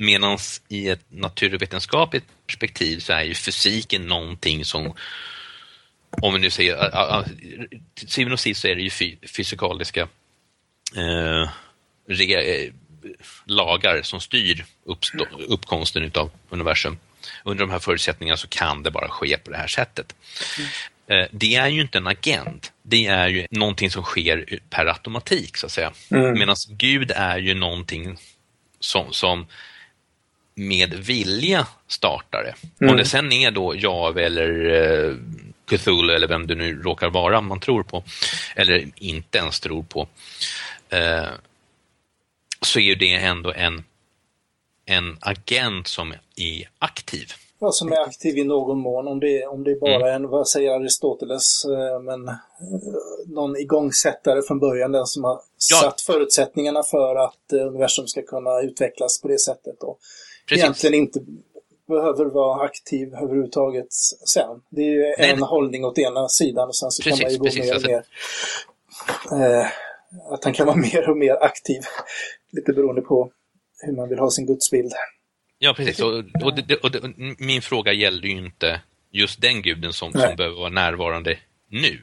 Medan i ett naturvetenskapligt perspektiv så är ju fysiken någonting som om vi nu säger, till syvende och sist så är det ju fy, fysikaliska eh, re, eh, lagar som styr uppstå, uppkomsten utav universum. Under de här förutsättningarna så kan det bara ske på det här sättet. Eh, Det är ju inte en agent. Det är ju någonting som sker per automatik, så att säga. Mm. Medan Gud är ju någonting som, som med vilja startar det. Mm. Om det sen är då Jave eller eh, Cthulhu eller vem det nu råkar vara man tror på, eller inte ens tror på, eh, så är ju det ändå en, en agent som är aktiv. Ja, som är aktiv i någon mån. Om det, om det är bara en, vad säger Aristoteles, eh, men eh, någon igångsättare från början, den som har Ja. satt förutsättningarna för att universum ska kunna utvecklas på det sättet. Och Precis. egentligen inte behöver vara aktiv överhuvudtaget sen. Det är ju Nej, en hållning åt ena sidan och sen så kan Precis, man ju gå precis. mer och Alltså- mer. Eh, att han kan vara mer och mer aktiv. Lite beroende på hur man vill ha sin gudsbild. Ja, precis. Och, och, det, och det, min fråga gällde ju inte just den guden som, Nej. som behöver vara närvarande nu.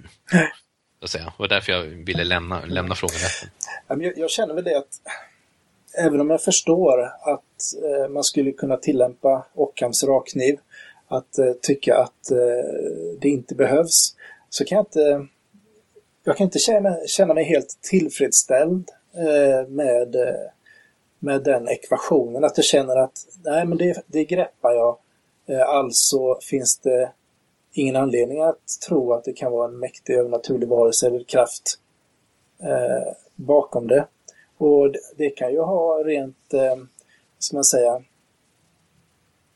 Så att säga. Det var därför jag ville lämna, lämna frågan öppen. Jag, jag känner väl det att även om jag förstår att eh, man skulle kunna tillämpa Ockhams rakkniv, att eh, tycka att eh, det inte behövs, så kan jag inte... jag kan inte känna, känna mig helt tillfredsställd eh, med, eh, med den ekvationen. Att jag känner att nej, men det, det greppar jag. Eh, alltså finns det ingen anledning att tro att det kan vara en mäktig övernaturlig varelse eller kraft eh, bakom det. Och det, kan ju ha rent, eh, ska man säga,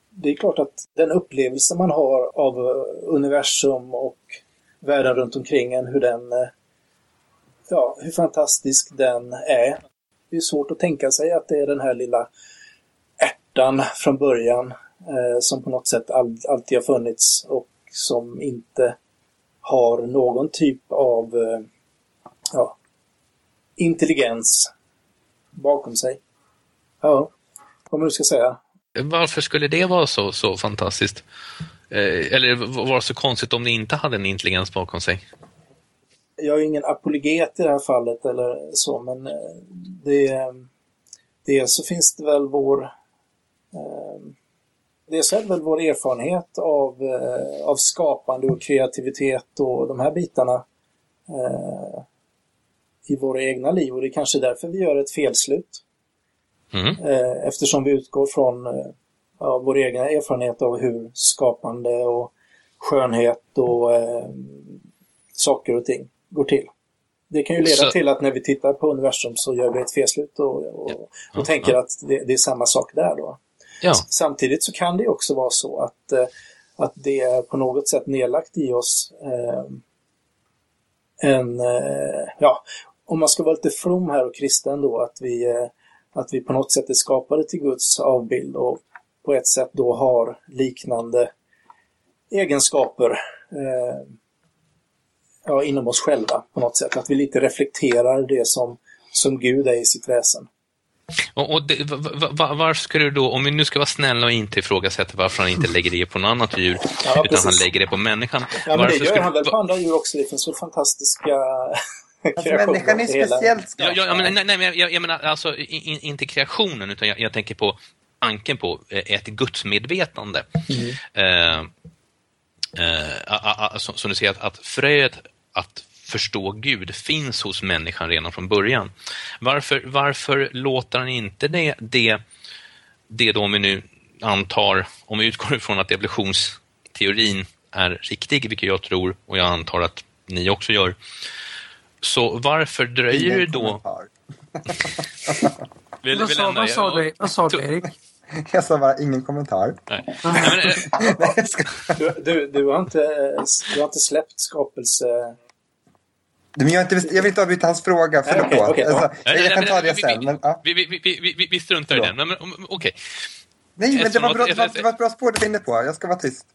det är klart att den upplevelse man har av eh, universum och världen runt omkring en, hur den, eh, ja, hur fantastisk den är. Det är svårt att tänka sig att det är den här lilla ärtan från början eh, som på något sätt all, alltid har funnits och som inte har någon typ av eh, ja, intelligens bakom sig. Ja, vad man nu ska säga. Varför skulle det vara så, så fantastiskt? Eh, eller vara så konstigt om det inte hade en intelligens bakom sig? Jag är ingen apologet i det här fallet eller så, men eh, det, dels så finns det väl vår eh, dels är det väl vår erfarenhet av, eh, av skapande och kreativitet och de här bitarna eh, i våra egna liv och det är kanske därför vi gör ett felslut. Mm. Eh, eftersom vi utgår från eh, ja, vår egen erfarenhet av hur skapande och skönhet och eh, saker och ting går till. Det kan ju leda så... till att när vi tittar på universum så gör vi ett felslut och, och, och, och tänker att det, det, är samma sak där då. Ja. Samtidigt så kan det också vara så att, eh, att det är på något sätt nedlagt i oss eh, en, eh, ja, om man ska vara lite from här och kristen då, att vi, eh, att vi på något sätt är skapade till Guds avbild och på ett sätt då har liknande egenskaper eh, ja, inom oss själva på något sätt. Att vi lite reflekterar det som, som Gud är i sitt väsen. Och, och det, varför skulle du då, om vi nu ska vara snälla och inte ifrågasätta varför han inte lägger det på något annat djur, ja, utan han lägger det på människan. Ja, men det gör skulle, han väl på andra djur också. Det finns så fantastiska Alltså, människan är speciellt skapad. Ja, ja, men, nej, nej, jag, jag menar alltså in, inte kreationen, utan jag, jag, tänker på tanken på eh, ett gudsmedvetande. Mm. Eh, eh, som, som, du säger, att, att fröet att förstå Gud finns hos människan redan från början. Varför, varför låter han inte det, det, det då om vi nu antar, om vi utgår ifrån att evolutionsteorin är riktig, vilket jag tror och jag antar att ni också gör, så varför dröjer det då... vill, vad, sa, vad, sa du, vad sa du, Erik? Jag sa bara ingen kommentar. Nej. du, du, du, har inte, du har inte släppt skapelse... Men jag, inte, jag vill inte avbryta hans fråga, förlåt. Okay, okay, alltså, jag, jag kan ta det sen. Men, ja. vi, vi, vi, vi, struntar i den. Men, okej. Okay. Nej, men det var, bra, det, var, det var ett bra spår du var inne på. Jag ska vara tyst.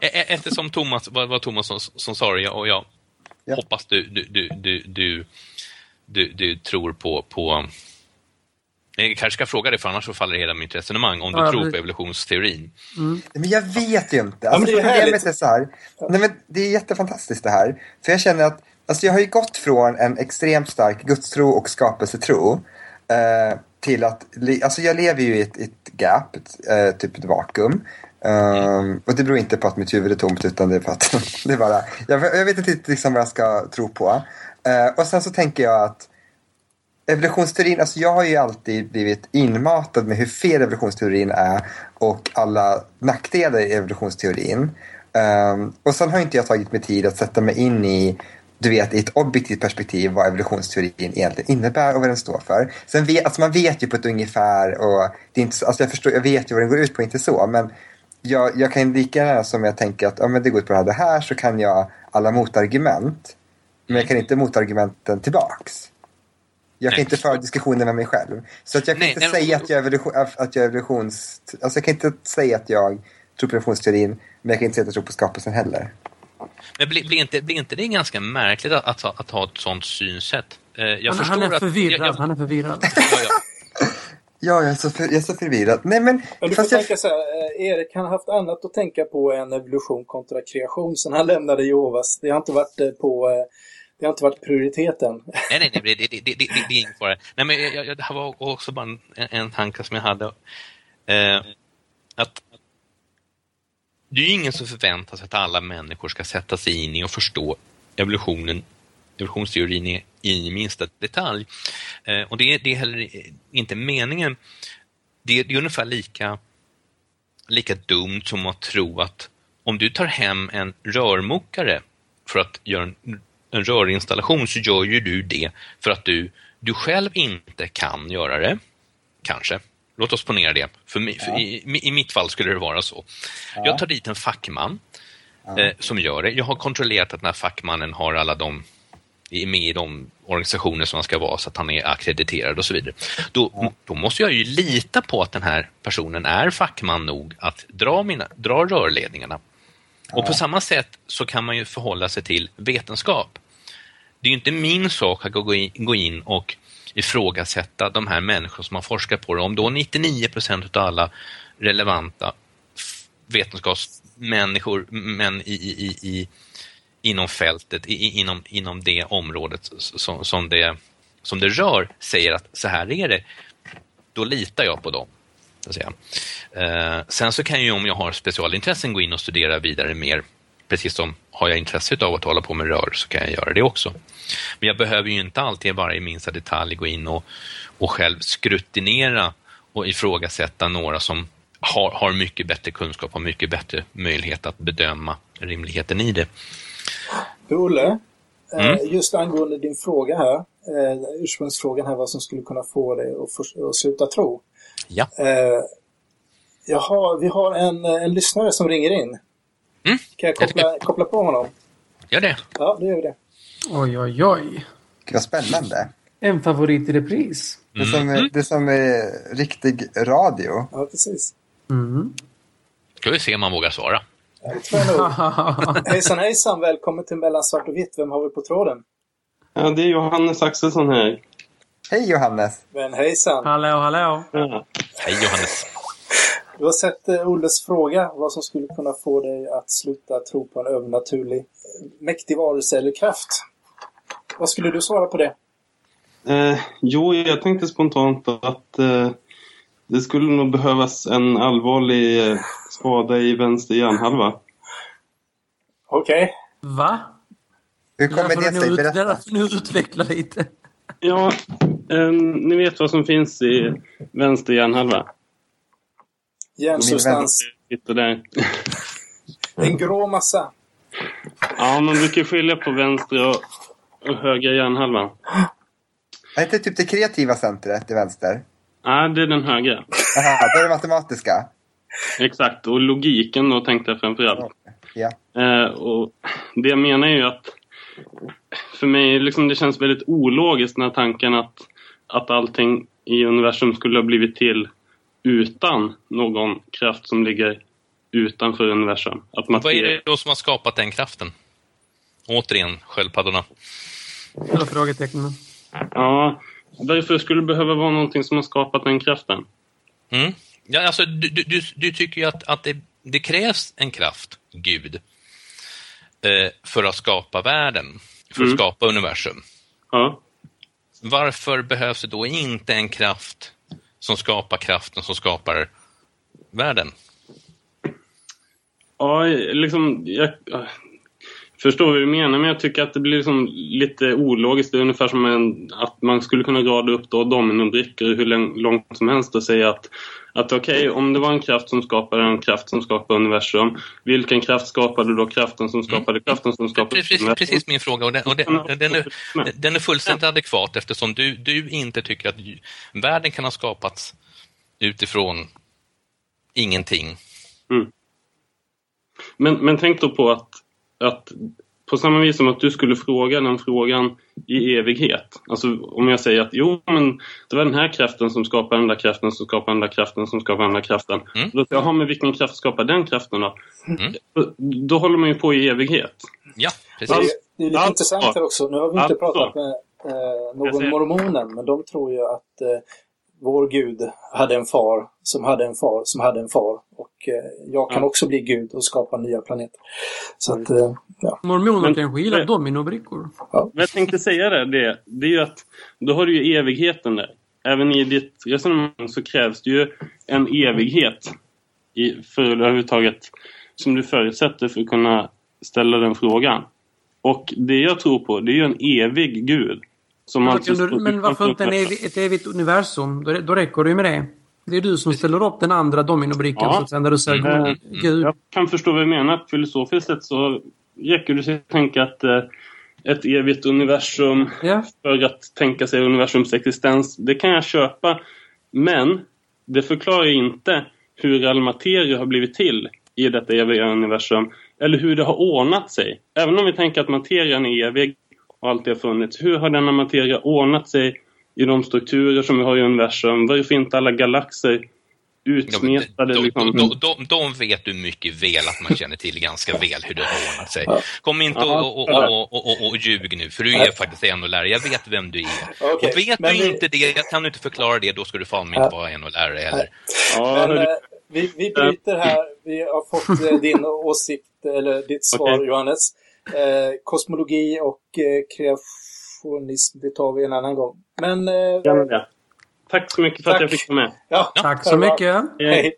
Eftersom Thomas, vad, vad Thomas som, som sa det, och jag Ja. Hoppas du, du, du, du, du, du, tror på, på jag kanske ska fråga dig, för annars så faller hela mitt resonemang, om du ja, tror det... på evolutionsteorin. Mm. Men jag vet ju inte. Alltså, ja, det är problemet är så här. Nej, men det är jättefantastiskt det här. För jag känner att, alltså jag har ju gått från en extremt stark gudstro och skapelsetro eh, till att, alltså jag lever ju i ett, ett gap, ett, eh, typ ett vakuum. Um, och det beror inte på att mitt huvud är tomt utan det är för att det är bara, jag, jag vet inte liksom vad jag ska tro på. Uh, och sen så tänker jag att evolutionsteorin, alltså jag har ju alltid blivit inmatad med hur fel evolutionsteorin är och alla nackdelar i evolutionsteorin. Um, och sen har inte jag tagit mig tid att sätta mig in i du vet, i ett objektivt perspektiv vad evolutionsteorin egentligen innebär och vad den står för. Sen vet, alltså man vet ju på ett ungefär och det är inte, alltså jag, förstår, jag vet ju vad den går ut på, inte så, men jag, jag kan lika gärna som jag tänker att ja, men det går ut på det här, så kan jag alla motargument. Men jag kan inte motargumenten tillbaks. Jag kan nej. inte föra diskussioner med mig själv. Så att jag kan nej, inte nej, säga att jag, evolution, att jag evolutions... Alltså jag kan inte säga att jag tror på evolutionsteorin, men jag kan inte säga att jag tror på skapelsen heller. Men blir, blir, inte, blir inte det ganska märkligt att, att, att ha ett sånt synsätt? Eh, jag han, han, är förvirrad, jag, jag, han är förvirrad. ja, ja. Ja, jag är så, för, jag är så förvirrad. Nej, men... men du får tänka så här, eh, Erik han har haft annat att tänka på än evolution kontra kreation sen han lämnade Jehovas. Det har inte varit eh, på... Eh, det har inte varit prioriteten. Nej, nej, nej, det, det, det, det, det är inget på det. Nej, men jag, jag, det här var också bara en, en tanke som jag hade. Eh, att det är ju ingen som förväntar sig att alla människor ska sätta sig in i och förstå evolutionen evolutionsteorin i, i minsta detalj. Eh, och det, det är heller inte meningen. Det, det är ungefär lika, lika dumt som att tro att om du tar hem en rörmokare för att göra en, en rörinstallation så gör ju du det för att du, du själv inte kan göra det. Kanske. Låt oss ponera det. För, mi, för i, i, mitt fall skulle det vara så. Ja. Jag tar dit en fackman eh, som gör det. Jag har kontrollerat att den här fackmannen har alla de är med i de organisationer som han ska vara så att han är akkrediterad och så vidare. Då, då måste jag ju lita på att den här personen är fackman nog att dra, mina, dra rörledningarna. Och på samma sätt så kan man ju förhålla sig till vetenskap. Det är ju inte min sak att gå in, och ifrågasätta de här människorna som har forskat på det. Om då 99 procent av alla relevanta vetenskapsmänniskor män i, i, i, inom fältet, i, inom, inom det området som, som, det, som det rör säger att så här är det, då litar jag på dem. Så att säga. Eh, sen så kan ju om jag har specialintressen gå in och studera vidare mer. Precis som har jag intresse av att hålla på med rör så kan jag göra det också. Men jag behöver ju inte alltid bara i minsta detalj gå in och, och själv skrutinera och ifrågasätta några som har, har mycket bättre kunskap och mycket bättre möjlighet att bedöma rimligheten i det. Du, Olle, eh, Mm. just angående din fråga här, eh, ursprungsfrågan här, vad som skulle kunna få dig att, för, att sluta tro. Ja. Eh, jag har, vi har en, en lyssnare som ringer in. Mm. Kan jag koppla, koppla på honom? Gör det. Ja, det gör vi det. Oj, oj, oj. Vad spännande. En favorit i repris. Det är som, det är som är riktig radio. Ja, precis. Mm. Ska vi se om man vågar svara. Det tror jag nog. hejsan, hejsan. Välkommen till Mellan svart och vitt. Vem har vi på tråden? Ja, det är Johannes Axelsson här. Hej Johannes! Men hejsan. hallå, hallå. Ja. Hej Johannes. Du har sett eh, Olles fråga, vad som skulle kunna få dig att sluta tro på en övernaturlig, eh, mäktig varelse eller kraft. Vad skulle du svara på det? Eh, jo, jag tänkte spontant att eh, det skulle nog behövas en allvarlig eh, skada i vänster hjärnhalva. Okej. Va? Hur kommer det sig? nu ut- Berätta. där får du utveckla lite. Ja, eh, ni vet vad som finns i vänster hjärnhalva? Järnsubstans. Sitter där. En grå massa. Ja, man brukar skilja på vänster och, och höger hjärnhalva. Är inte typ det kreativa centret till vänster? Ja, det är den högra. Jaha, det är det matematiska? Exakt, och logiken då tänkte jag framförallt. Ja. Eh, och det jag menar är ju att för mig liksom det känns väldigt ologiskt den här tanken att, att allting i universum skulle ha blivit till utan någon kraft som ligger utanför universum. Att Vad är det då som har skapat den kraften? Återigen, sköldpaddorna. Eller frågetecknen. Ja, varför skulle det behöva vara någonting som har skapat den kraften? Mm. Ja, alltså, du, du, du, tycker ju att, att det, det krävs en kraft, Gud, eh, för att skapa världen, för att Mm. skapa universum. Ja. Varför behövs det då inte en kraft som skapar kraften som skapar världen? Ja, liksom, jag förstår vad du menar, men jag tycker att det blir liksom lite ologiskt. Det är ungefär som en, att man skulle kunna rada upp då dominobrickor hur lång- långt som helst och säga att, att okej, om det var en kraft som skapade en kraft som skapar universum, vilken kraft skapade då kraften som skapade kraften som skapade Precis, universum? precis min fråga och, den, och den, den, är, den är fullständigt adekvat eftersom du, du inte tycker att världen kan ha skapats utifrån ingenting. Men, men tänk då på att, att på samma vis som att du skulle fråga den frågan i evighet. Alltså om jag säger att jo, men det var den här kraften som skapar den där kraften som skapar den där kraften som skapar den där kraften. Mm. Då säger jag, men vilken kraft skapar den kraften då? Mm. Då, då håller man ju på i evighet. Ja, Det precis. är, det är lite Allt intressant här också. Nu har vi inte Allt pratat med eh, någon mormonen, men de tror ju att eh, vår Gud hade en far som hade en far som hade en far. Och eh, jag kan Ja. också bli Gud och skapa nya planeter. Så att, eh, ja. Mormoner Men- kanske gillar dominobrickor. Vad jag tänkte säga där, det, det är ju att då har du ju evigheten där. Även i ditt resonemang så krävs det ju en evighet i, för överhuvudtaget som du förutsätter för att kunna ställa den frågan. Och det jag tror på, det är ju en evig gud. Som Men, alltså du, men varför inte evig, ett evigt universum? Då, då räcker det ju med det. Det är du som ställer upp den andra dominobrickan Ja. så att säga, när du säger Mm. mm. Gud. Jag kan förstå vad du menar. Filosofiskt sett så räcker det att tänka att eh, ett evigt universum Ja. för att tänka sig universums existens, det kan jag köpa. Men det förklarar inte hur all materia har blivit till i detta eviga universum. Eller hur det har ordnat sig. Även om vi tänker att materian är evig och alltid har funnits. Hur har denna materia ordnat sig i de strukturer som vi har i universum? Varför är inte alla galaxer utsmetade? de, liksom? de, de, de vet du mycket väl att man känner till ganska väl hur det har ordnat sig. Kom inte och, och, och, och, och, och ljug nu, för du är faktiskt en och lärare. Jag vet vem du är. Okej, och vet men du vi- inte det, kan du inte förklara det, då ska du fan inte vara en och lärare heller. Ja, Men eh, vi, vi bryter här. Vi har fått eh, din åsikt, eller ditt svar Okej. Johannes. Eh, kosmologi och eh, kreationism, det tar vi en annan gång. Men... Eh, det. Tack så mycket för att Tack. jag fick vara med. ja, Tack så mycket. Hej.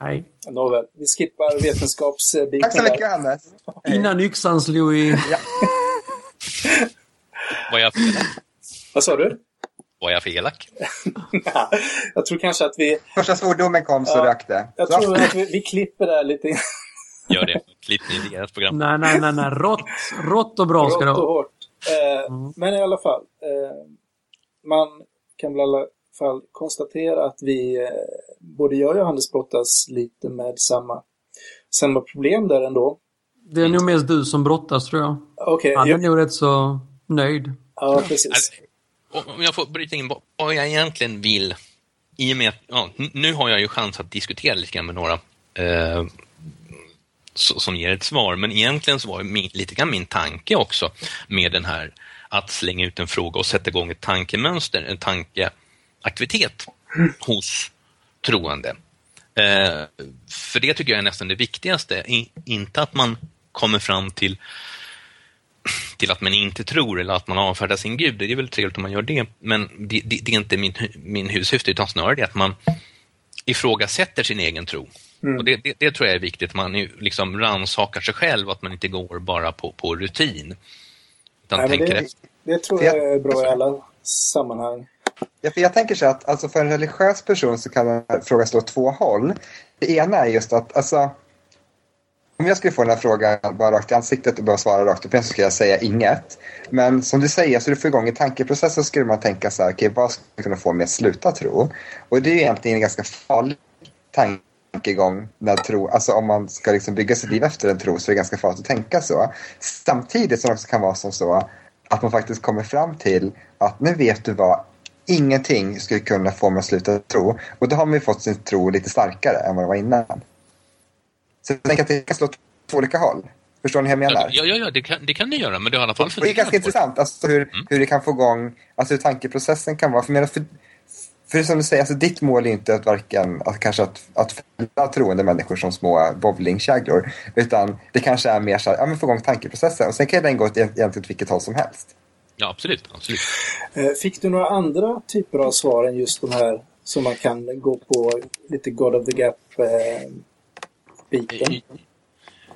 Hej. Nåväl, vi skippar vetenskapsbiten Tack så mycket. Hej. Innan yxan slog i... Var jag elak? Vad sa du? Var jag för elak? jag tror kanske att vi... Första svordomen kom så Ja. det. Jag tror att vi, vi klipper där lite. Gör det. Klipp i deras program. Nej, nej, nej, nej. Rått, rått och bra ska det Rått och vara. hårt. Eh, Men i alla fall. Eh, man kan väl i alla fall konstatera att vi, eh, både jag och Johannes brottas lite med samma, samma problem där ändå. Det är nog mest du som brottas tror jag. Okej, Han är ja, nog rätt så nöjd. ja precis. Alltså, Om jag får bryta in vad- jag egentligen vill, i och med att, ja, nu har jag ju chans att diskutera lite grann med några eh, som ger ett svar, men egentligen så var min, lite grann min tanke också med den här att slänga ut en fråga och sätta igång ett tankemönster, en tankeaktivitet hos troende. Eh, för det tycker jag är nästan det viktigaste, I, inte att man kommer fram till till att man inte tror eller att man avfärdar sin gud. Det är väl trevligt om man gör det, men det, det, det är inte min, min huvudsyfte, utan snarare det att man ifrågasätter sin egen tro. Och det, det, det tror jag är viktigt, att man liksom rannsakar sig själv, att man inte går bara på, på rutin. Utan Nej, det, det tror jag är bra i alla sammanhang. Ja, för jag tänker så att alltså för en religiös person så kan frågan slå åt två håll. Det ena är just att alltså, om jag skulle få den här frågan bara rakt i ansiktet och bara svara rakt upp igen så skulle jag säga inget. Men som du säger, så du får igång en tankeprocess så skulle man tänka så här, okej vad skulle kunna få mig att sluta tro? Och det är ju egentligen en ganska farlig tankegång när tro, alltså om man ska liksom bygga sitt liv efter en tro så är det ganska farligt att tänka så. Samtidigt som det också kan vara som så att man faktiskt kommer fram till att nu vet du vad, ingenting skulle kunna få mig att sluta tro. Och då har man ju fått sin tro lite starkare än vad det var innan. Så jag tänker att det kan slå två olika håll. Förstår ni hur jag menar? Ja, ja, ja det, kan, det kan ni göra, men det har i alla fall det är ganska intressant alltså hur, hur det kan få igång, alltså hur tankeprocessen kan vara. För, för, för som du säger, alltså ditt mål är inte att varken, att kanske att, att fälla troende människor som små bowlingkäglor. Utan det kanske är mer så här, ja men få igång tankeprocessen. Och sen kan den gå åt egentligen åt vilket håll som helst. Ja, absolut. absolut. Eh, Fick du några andra typer av svar än just de här som man kan gå på lite God of the Gap-biten?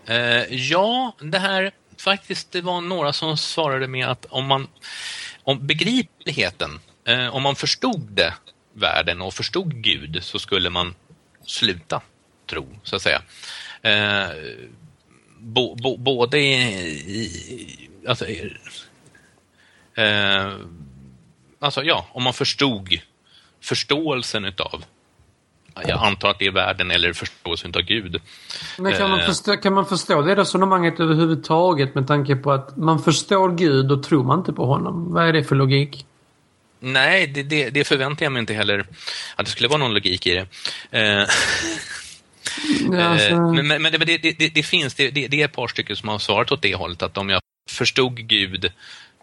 Eh, ja, det här faktiskt, det var några som svarade med att om man, om begripligheten, eh, om man förstod det, världen och förstod Gud så skulle man sluta tro, så att säga. Eh, bo, bo, både i, i alltså, eh, alltså, ja, om man förstod förståelsen utav jag antar att det är världen eller förståelsen utav Gud. Men kan man, Eh. förstå, kan man förstå det resonemanget överhuvudtaget med tanke på att man förstår Gud och tror man inte på honom? Vad är det för logik? Nej, det, det, det förväntar jag mig inte heller att det skulle vara någon logik i det. Eh, Ja, alltså, eh, men men, men det, det, det, det finns, det, det, det är ett par stycken som har svarat åt det hållet att om jag förstod Gud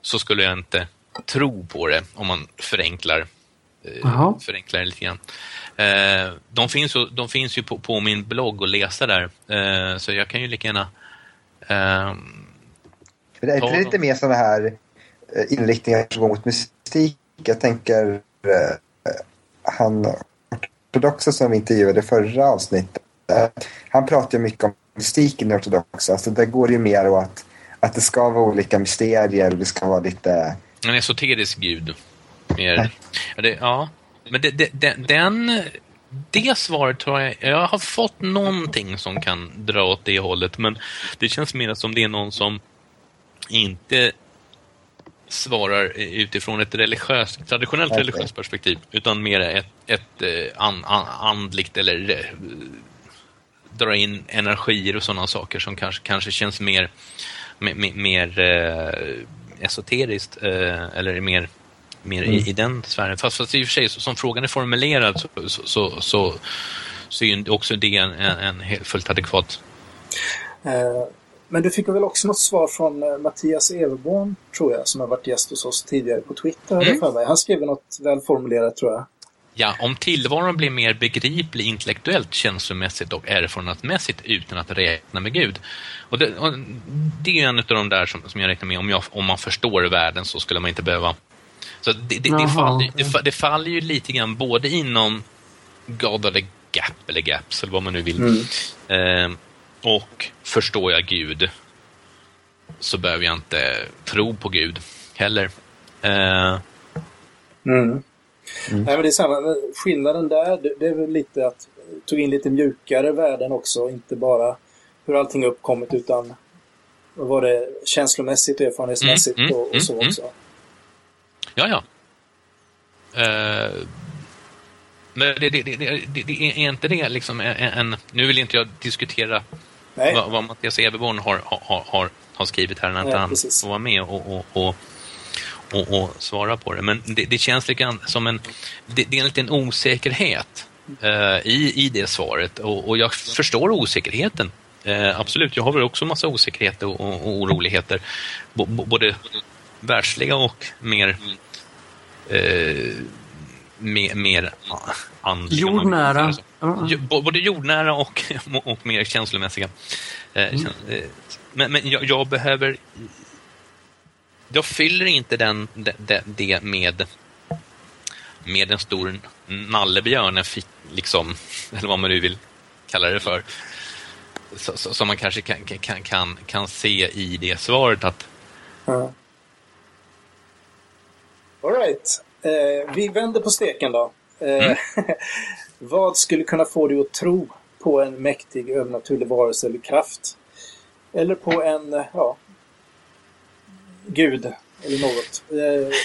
så skulle jag inte tro på det om man förenklar, eh, förenklar det lite grann. Eh, de, finns ju, de finns ju på, på min blogg att läsa där, eh, så jag kan ju lika gärna eh, Men det är inte lite mer sådana här eh, inriktningar som går mot mystik. Jag tänker eh, han ortodoxa som vi intervjuade förra avsnittet. Han pratar ju mycket om mystiken i ortodoxa. Så där går det ju mer åt att det ska vara olika mysterier och det ska vara lite... En esoterisk gud. Mer, ja, det, ja. Men det, det, det, den, det svaret tror jag, jag har fått någonting som kan dra åt det hållet, men det känns mer som det är någon som inte svarar utifrån ett religiöst, traditionellt Okej. religiöst perspektiv, utan mer ett, ett eh, an, an, andligt eller eh, dra in energier och sådana saker som kanske, kanske känns mer, mer, mer, eh, esoteriskt eh, eller mer, mer i, i den sfären. Fast, fast i och för sig, som frågan är formulerad så, så, så, så, så är ju också det en, en, en helt fullt adekvat Eh, Men du fick väl också något svar från eh, Mattias Everborn, tror jag, som har varit gäst hos oss tidigare på Twitter. Mm. för mig. Han skrev något välformulerat, tror jag. Ja, om tillvaron blir mer begriplig intellektuellt, känslomässigt och erfarenhetsmässigt utan att räkna med Gud. Och det, och det är en av de där som, som jag räknar med, om, jag, om man förstår världen så skulle man inte behöva... Så det, det, det, Jaha. faller, det, fa- det faller ju lite grann både inom God the Gap, eller Gaps, eller vad man nu vill. Eh, och förstår jag Gud så behöver jag inte tro på Gud heller. Eh, Mm. Nej, men det är samma. Skillnaden där, det, det är väl lite att tog in lite mjukare värden också, inte bara hur allting uppkommit utan vad var det känslomässigt och erfarenhetsmässigt Mm, mm, och, och så mm, också. Ja, ja. Eh, men det, det, det är inte det liksom en, en... Nu vill inte jag diskutera Nej, vad, vad Mattias Everborn har, har, har, har skrivit här när inte han får vara med och, och, och, och, och svara på det. Men det, det känns lite grann som en... Det, det är en liten osäkerhet eh, i, i det svaret och, och jag förstår osäkerheten. Eh, absolut, jag har väl också massa osäkerheter och, och, oroligheter. B- både världsliga och mer eh, mer, mer andliga. Jordnära. Både jordnära och, och mer känslomässiga. Eh, Mm. eh, Men, men jag, jag behöver... Jag fyller inte den, det, det, det med, med en stor nallebjörn, en liksom, eller vad man nu vill kalla det för. Så, så, som man kanske kan, kan, kan, kan se i det svaret att Ja. All right. Eh, vi vänder på steken då. Eh, vad skulle kunna få dig att tro på en mäktig övernaturlig varelse eller kraft? Eller på en, eh, ja, gud eller något. Eh,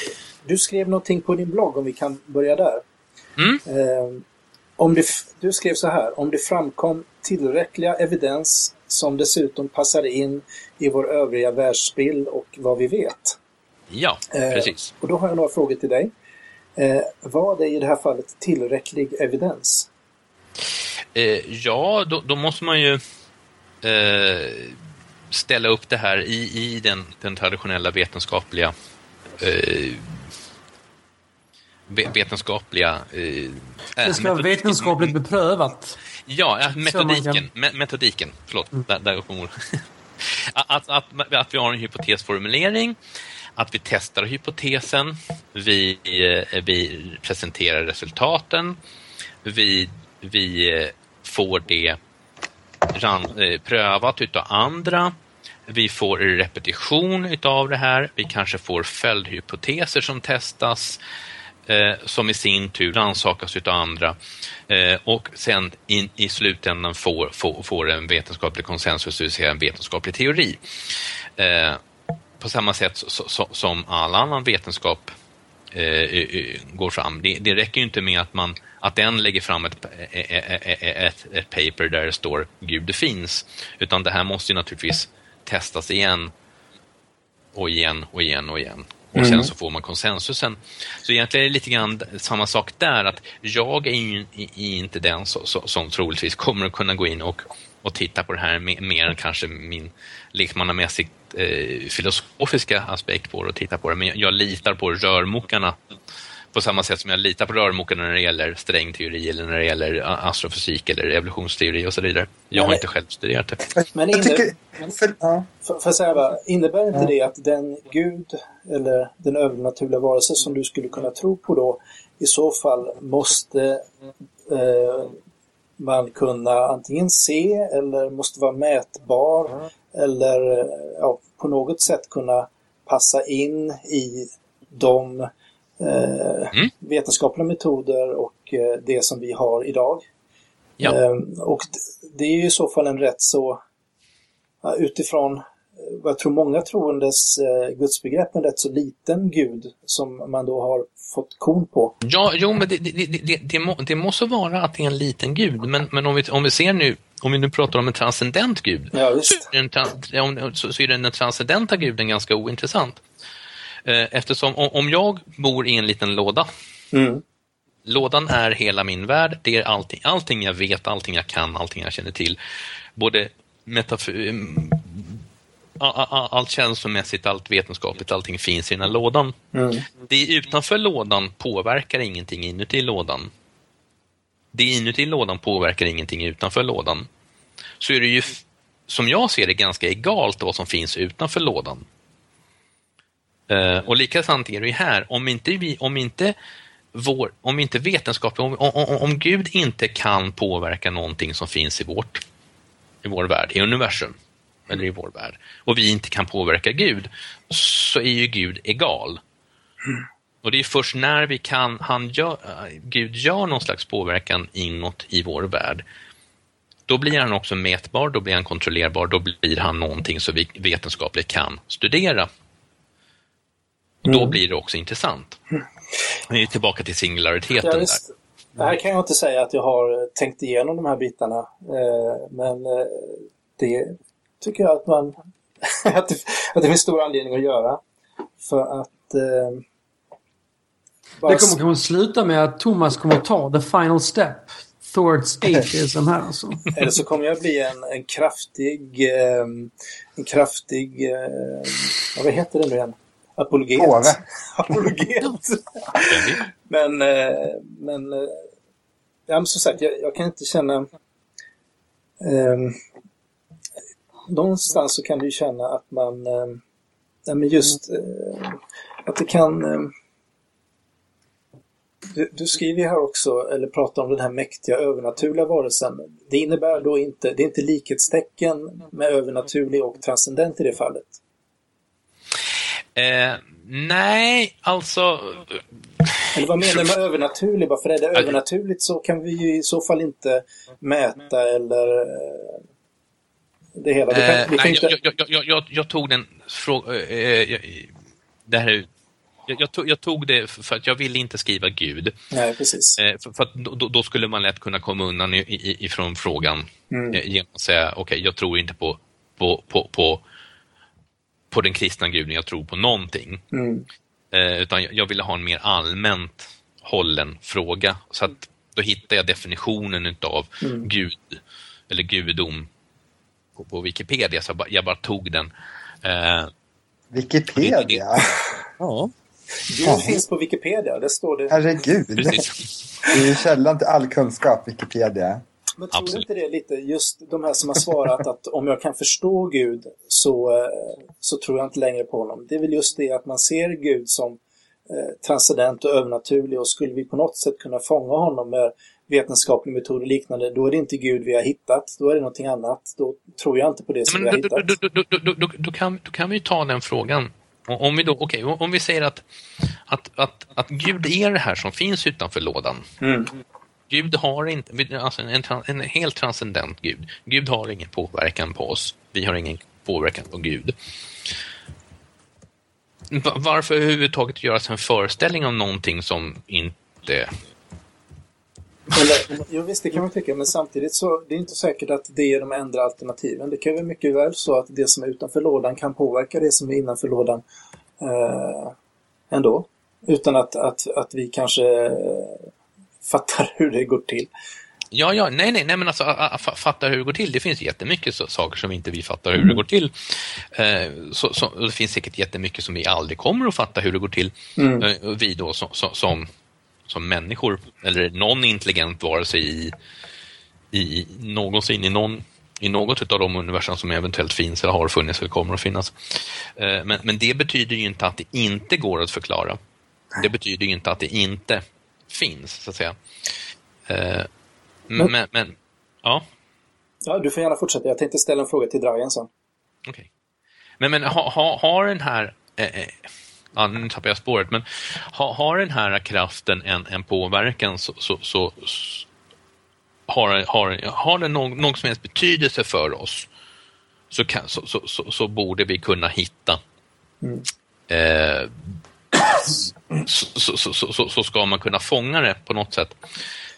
du skrev någonting på din blogg, om vi kan börja där. Mm. Eh, om det, du skrev så här, om det framkom tillräckliga evidens som dessutom passade in i vår övriga världsbild och vad vi vet. ja, Eh, precis. Och då har jag några frågor till dig. Eh, vad är i det här fallet tillräcklig evidens? Eh, ja, då, då måste man ju eh, ställa upp det här i, i den, den traditionella vetenskapliga eh, ve- vetenskapliga... Eh, Det ska vara vetenskapligt beprövat. Ja, man metodiken. kan- Me metodiken. Förlåt, där, där kom ordet. att, att, att, att vi har en hypotesformulering, att vi testar hypotesen, vi, eh, vi presenterar resultaten, vi, vi eh, får det eh, prövat utav andra, vi får repetition utav det här, vi kanske får följdhypoteser som testas, eh, som i sin tur rannsakas utav andra. Eh, och sen in, i slutändan får, får, får en vetenskaplig konsensus, det vill säga en vetenskaplig teori. På samma sätt så, så, som all annan vetenskap eh, går fram. Det, det räcker ju inte med att, man, att den lägger fram ett, ett, ett, ett paper där det står Gud finns, utan det här måste ju naturligtvis testas igen och igen och igen och igen. Och sen så får man konsensusen. Så egentligen är det lite grann samma sak där, att jag är ju i- i inte den så, som troligtvis kommer att kunna gå in och, och titta på det här mer än kanske min lekmannamässigt eh, filosofiska aspekt på det och titta på det. Men jag, jag litar på rörmokarna på samma sätt som jag litar på rörmokarna när det gäller strängteori eller när det gäller a- astrofysik eller evolutionsteori och så vidare. Jag har Nej. inte själv studerat det. Men inne, tycker... För, ja. för, för att säga bara, innebär inte det att den gud eller den övernaturliga varelse som du skulle kunna tro på då i så fall måste eh, man kunna antingen se eller måste vara mätbar eller eh, ja, på något sätt kunna passa in i de eh, Mm. vetenskapliga metoder och eh, det som vi har idag. Ja. Ehm, och det är ju i så fall en rätt så, utifrån eh, vad jag tror många troendes eh, gudsbegrepp, en rätt så liten gud som man då har fått kon på. Ja, jo, men det, det, det, det, det, må, det måste vara att det är en liten gud, men, men om, vi, om vi ser nu, om vi nu pratar om en transcendent gud, Ja, så är, så, så är den transcendenta guden ganska ointressant. Eh, Eftersom om, om jag bor i en liten låda, Mm. lådan är hela min värld, det är allting, allting jag vet, allting jag kan, allting jag känner till. Både metafor, allt känslomässigt, allt vetenskapligt, allting finns i den här lådan. Mm. Det utanför lådan påverkar ingenting inuti lådan. Det inuti lådan påverkar ingenting utanför lådan. Så är det ju, som jag ser det, ganska egalt vad som finns utanför lådan. Eh, och likadant är det ju här. Om inte, vi, om inte, vår, om inte vetenskap, om, om, om- om Gud inte kan påverka någonting som finns i, vårt, i vår värld, i universum, eller i vår värld, och vi inte kan påverka Gud, så är ju Gud egal. Och det är först när vi kan, han gör, Gud gör någon slags påverkan inåt i vår värld, då blir han också mätbar, då blir han kontrollerbar, då blir han någonting som vi vetenskapligt kan studera. Och då Mm. blir det också intressant. Vi är tillbaka till singulariteten Ja, där. Det här kan jag inte säga att jag har tänkt igenom de här bitarna. Eh, men eh, det tycker jag att man att, det, att det finns stor anledning att göra. För att eh, bara Det kommer kanske sluta med att Thomas kommer ta the final step towards atheism här alltså. Eller så kommer jag bli en, en kraftig, eh, en kraftig, eh, ja, vad heter det nu igen? Apologet. Påve. Apologet. men, eh, men, eh, ja, men som sagt, jag, jag kan inte känna... Eh, någonstans så kan du känna att man, eh, ja, men just eh, att det kan... Eh, du, du skriver ju här också, eller pratar om den här mäktiga övernaturliga varelsen. Det innebär då inte, det är inte likhetstecken med övernaturlig och transcendent i det fallet. Eh, nej, alltså... Eller vad menar du med övernaturlig? Varför är det övernaturligt så kan vi ju i så fall inte mäta eller eh, det hela. Vi kan, Eh, vi kan nej, inte... jag, jag, jag, jag, tog den frågan... Eh, jag- det här är, jag, jag, tog, jag tog det för att jag ville inte skriva Gud. Nej, precis. Eh, för, för då, då- skulle man lätt kunna komma undan i, i, ifrån frågan Mm. eh, genom att säga okej, jag tror inte på, på, på, på, på den kristna guden, jag tror på någonting. Mm. Eh, utan jag, jag ville ha en mer allmänt hållen fråga. Så att då hittade jag definitionen utav Mm. Gud, eller gudom, på, på Wikipedia. Så jag bara, jag bara tog den. Eh, Wikipedia? ja, Gud finns på Wikipedia, där står det. Herregud. precis. Det är ju källan till all kunskap, Wikipedia. Men tror du Absolut. inte det lite, just de här som har svarat att om jag kan förstå Gud så, eh, så tror jag inte längre på honom. Det är väl just det att man ser Gud som eh, transcendent och övernaturlig och skulle vi på något sätt kunna fånga honom med vetenskaplig metod och liknande, då är det inte Gud vi har hittat, då är det någonting annat. Då tror jag inte på det som Men vi har då, hittat. då, då, då, då, kan, då kan vi ta den frågan. Om vi, då, okej, om vi säger att, att, att, att Gud är det här som finns utanför lådan. Mm. Gud har inte, alltså en, en helt transcendent Gud. Gud har ingen påverkan på oss. Vi har ingen påverkan på Gud. Va- Varför överhuvudtaget göra sig en föreställning om någonting som inte... Eller, jo visst, det kan man tycka, men samtidigt så det är inte säkert att det är de enda alternativen. Det kan ju mycket väl så att det som är utanför lådan kan påverka det som är innanför lådan eh, ändå. Utan att, att, att vi kanske eh, fattar hur det går till. Ja, ja, nej, nej, nej men alltså a- a- fa- fatta hur det går till. Det finns jättemycket så, saker som inte vi fattar hur det går till. Eh, så, så, det finns säkert jättemycket som vi aldrig kommer att fatta hur det går till. Mm. Eh, vi då som, som, som, människor, eller någon intelligent varelse i, i någonsin i någon i något av de universum som eventuellt finns eller har funnits eller kommer att finnas. Eh, Men, men det betyder ju inte att det inte går att förklara. Det betyder ju inte att det inte finns, så att säga. Eh, Men- Men, men, ja, Ja, du får gärna fortsätta. Jag tänkte ställa en fråga till Dragan sen. okej. Men, men ha, ha, har den här eh, eh, ja, nu tappar jag spåret, men ha, har den här kraften en, en påverkan så, så, så, så har, har, har den någon, någon som helst betydelse för oss så, kan, så, så, så, så borde vi kunna hitta Mm. eh, så, så, så, ska man kunna fånga det på något sätt.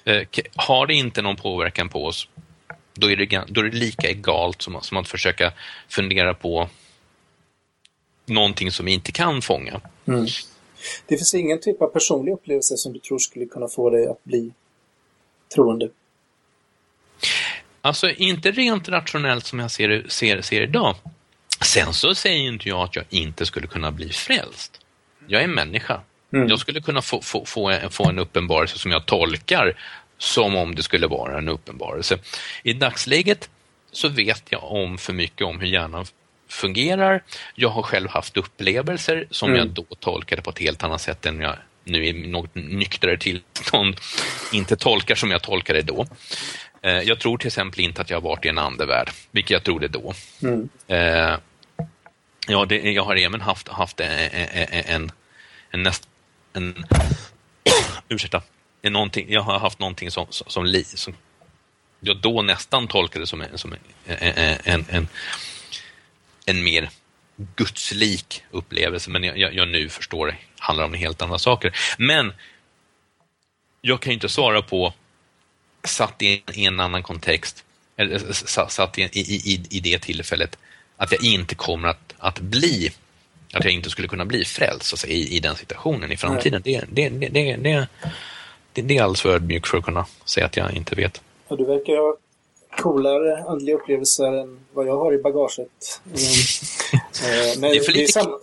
Eh, har det inte någon påverkan på oss, då är det, då är det lika egalt som, som att försöka fundera på någonting som vi inte kan fånga. Mm. Det finns ingen typ av personlig upplevelse som du tror skulle kunna få dig att bli troende? Alltså inte rent rationellt som jag ser, ser, ser idag. Sen så säger inte jag att jag inte skulle kunna bli frälst. Jag är människa. Mm. Jag skulle kunna få, få, få, en, få en uppenbarelse som jag tolkar som om det skulle vara en uppenbarelse. I dagsläget så vet jag om för mycket om hur hjärnan fungerar. Jag har själv haft upplevelser som Mm. jag då tolkade på ett helt annat sätt än jag nu i något nyktrare tillstånd inte tolkar som jag tolkade då. Eh, Jag tror till exempel inte att jag har varit i en andevärld, vilket jag trodde då. Mm. Eh, ja, det, jag har även haft, haft en, en, näst, en ursäkta, någonting, jag har haft någonting som, som, som, jag då nästan tolkade som en, som en, en, en, en, mer gudslik upplevelse, men jag, jag, nu förstår det handlar om helt andra saker. Men jag kan ju inte svara på satt i en, i en annan kontext, eller satt i, i, i, i det tillfället, att jag inte kommer att, att bli, att jag inte skulle kunna bli frälst så att säga, i, i den situationen i framtiden. Det, det, det, det, det, det, det är alldeles för ödmjuk för att kunna säga att jag inte vet. Ja, du verkar ha coolare andliga upplevelser än vad jag har i bagaget. Eh, men Det är för lite- sam-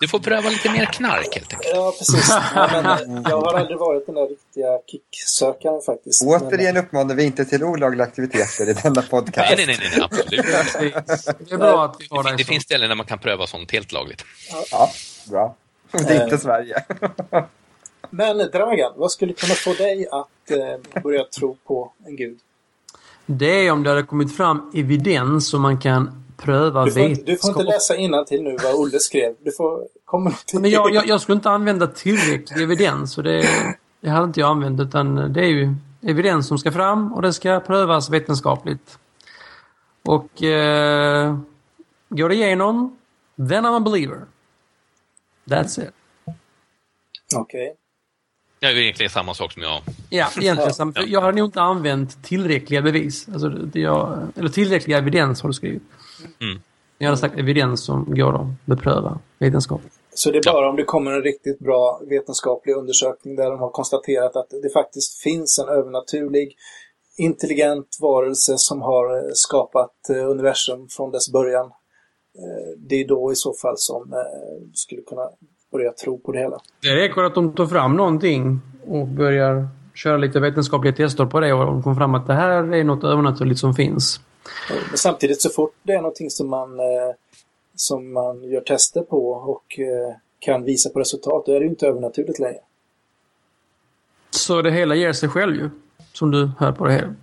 Du får pröva lite mer knark helt enkelt. Ja, precis. Ja, men, eh, jag har aldrig varit den där riktiga kicksökaren faktiskt. Återigen uppmanar vi inte till olagliga aktiviteter i denna podcast. Nej, nej, nej, nej, absolut. Det är bra att vi har Det, det så. finns ställen där man kan pröva sånt helt lagligt. Ja, bra. Det är inte Eh. Sverige. Men Dragan, vad skulle kunna få dig att eh, börja tro på en gud? Det är om det hade kommit fram evidens som man kan pröva Du får, inte- du får inte vetenskap. läsa till nu vad Olle skrev. Du får komma till Men jag, jag, jag skulle inte använda tillräcklig evidens och det, det hade inte jag använt utan det är ju evidens som ska fram och det ska prövas vetenskapligt. Och eh, går det igenom, then I'm a believer. That's it. Okej. Det är egentligen samma sak som jag. Ja, egentligen. sam- för Jag hade nog inte använt tillräckliga bevis. Alltså, det jag, eller tillräckliga evidens har du skrivit. Mm. Jag hade sagt evidens som går att bepröva vetenskapligt. Så det är bara om det kommer en riktigt bra vetenskaplig undersökning där de har konstaterat att det faktiskt finns en övernaturlig intelligent varelse som har skapat eh, universum från dess början. Eh, Det är då i så fall som eh, du skulle kunna börja tro på det hela. Det räcker att de tar fram någonting och börjar köra lite vetenskapliga tester på det och de kom fram att det här är något övernaturligt som finns. Eh, Men samtidigt så fort det är någonting som man, eh, som man gör tester på och eh, kan visa på resultat, då är det ju inte övernaturligt längre. Så det hela ger sig själv ju. Som du hör på det här.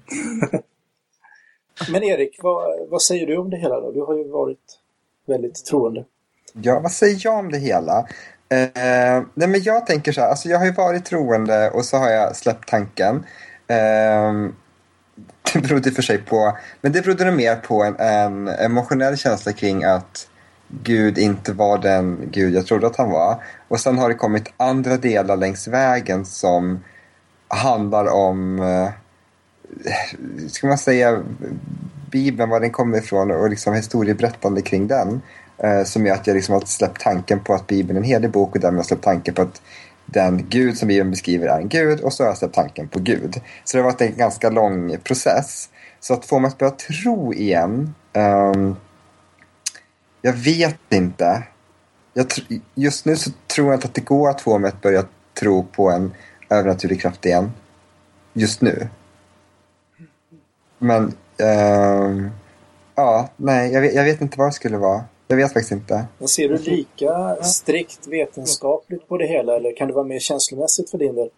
Men Erik, vad, vad säger du om det hela då? Du har ju varit väldigt troende. Ja, vad säger jag om det hela? Eh, nej men jag tänker så här, alltså jag har ju varit troende och så har jag släppt tanken. Eh, det berodde i och för sig på, men det berodde nog mer på en, en emotionell känsla kring att Gud inte var den Gud jag trodde att han var. Och sen har det kommit andra delar längs vägen som handlar om, eh, ska man säga, Bibeln, var den kommer ifrån och liksom historieberättande kring den. Eh, som gör att jag liksom har släppt tanken på att Bibeln är en helig bok och därmed har jag släppt tanken på att den Gud som Bibeln beskriver är en Gud och så har jag släppt tanken på Gud. Så det har varit en ganska lång process. Så att få mig att börja tro igen, um, jag vet inte. Jag tr- just nu så tror jag inte att det går att få mig att börja tro på en övernaturlig kraft igen. Just nu. Men, um, ja, nej, jag vet, jag vet inte vad det skulle vara. Jag vet faktiskt inte. Men ser du lika strikt vetenskapligt på det hela eller kan det vara mer känslomässigt för din del?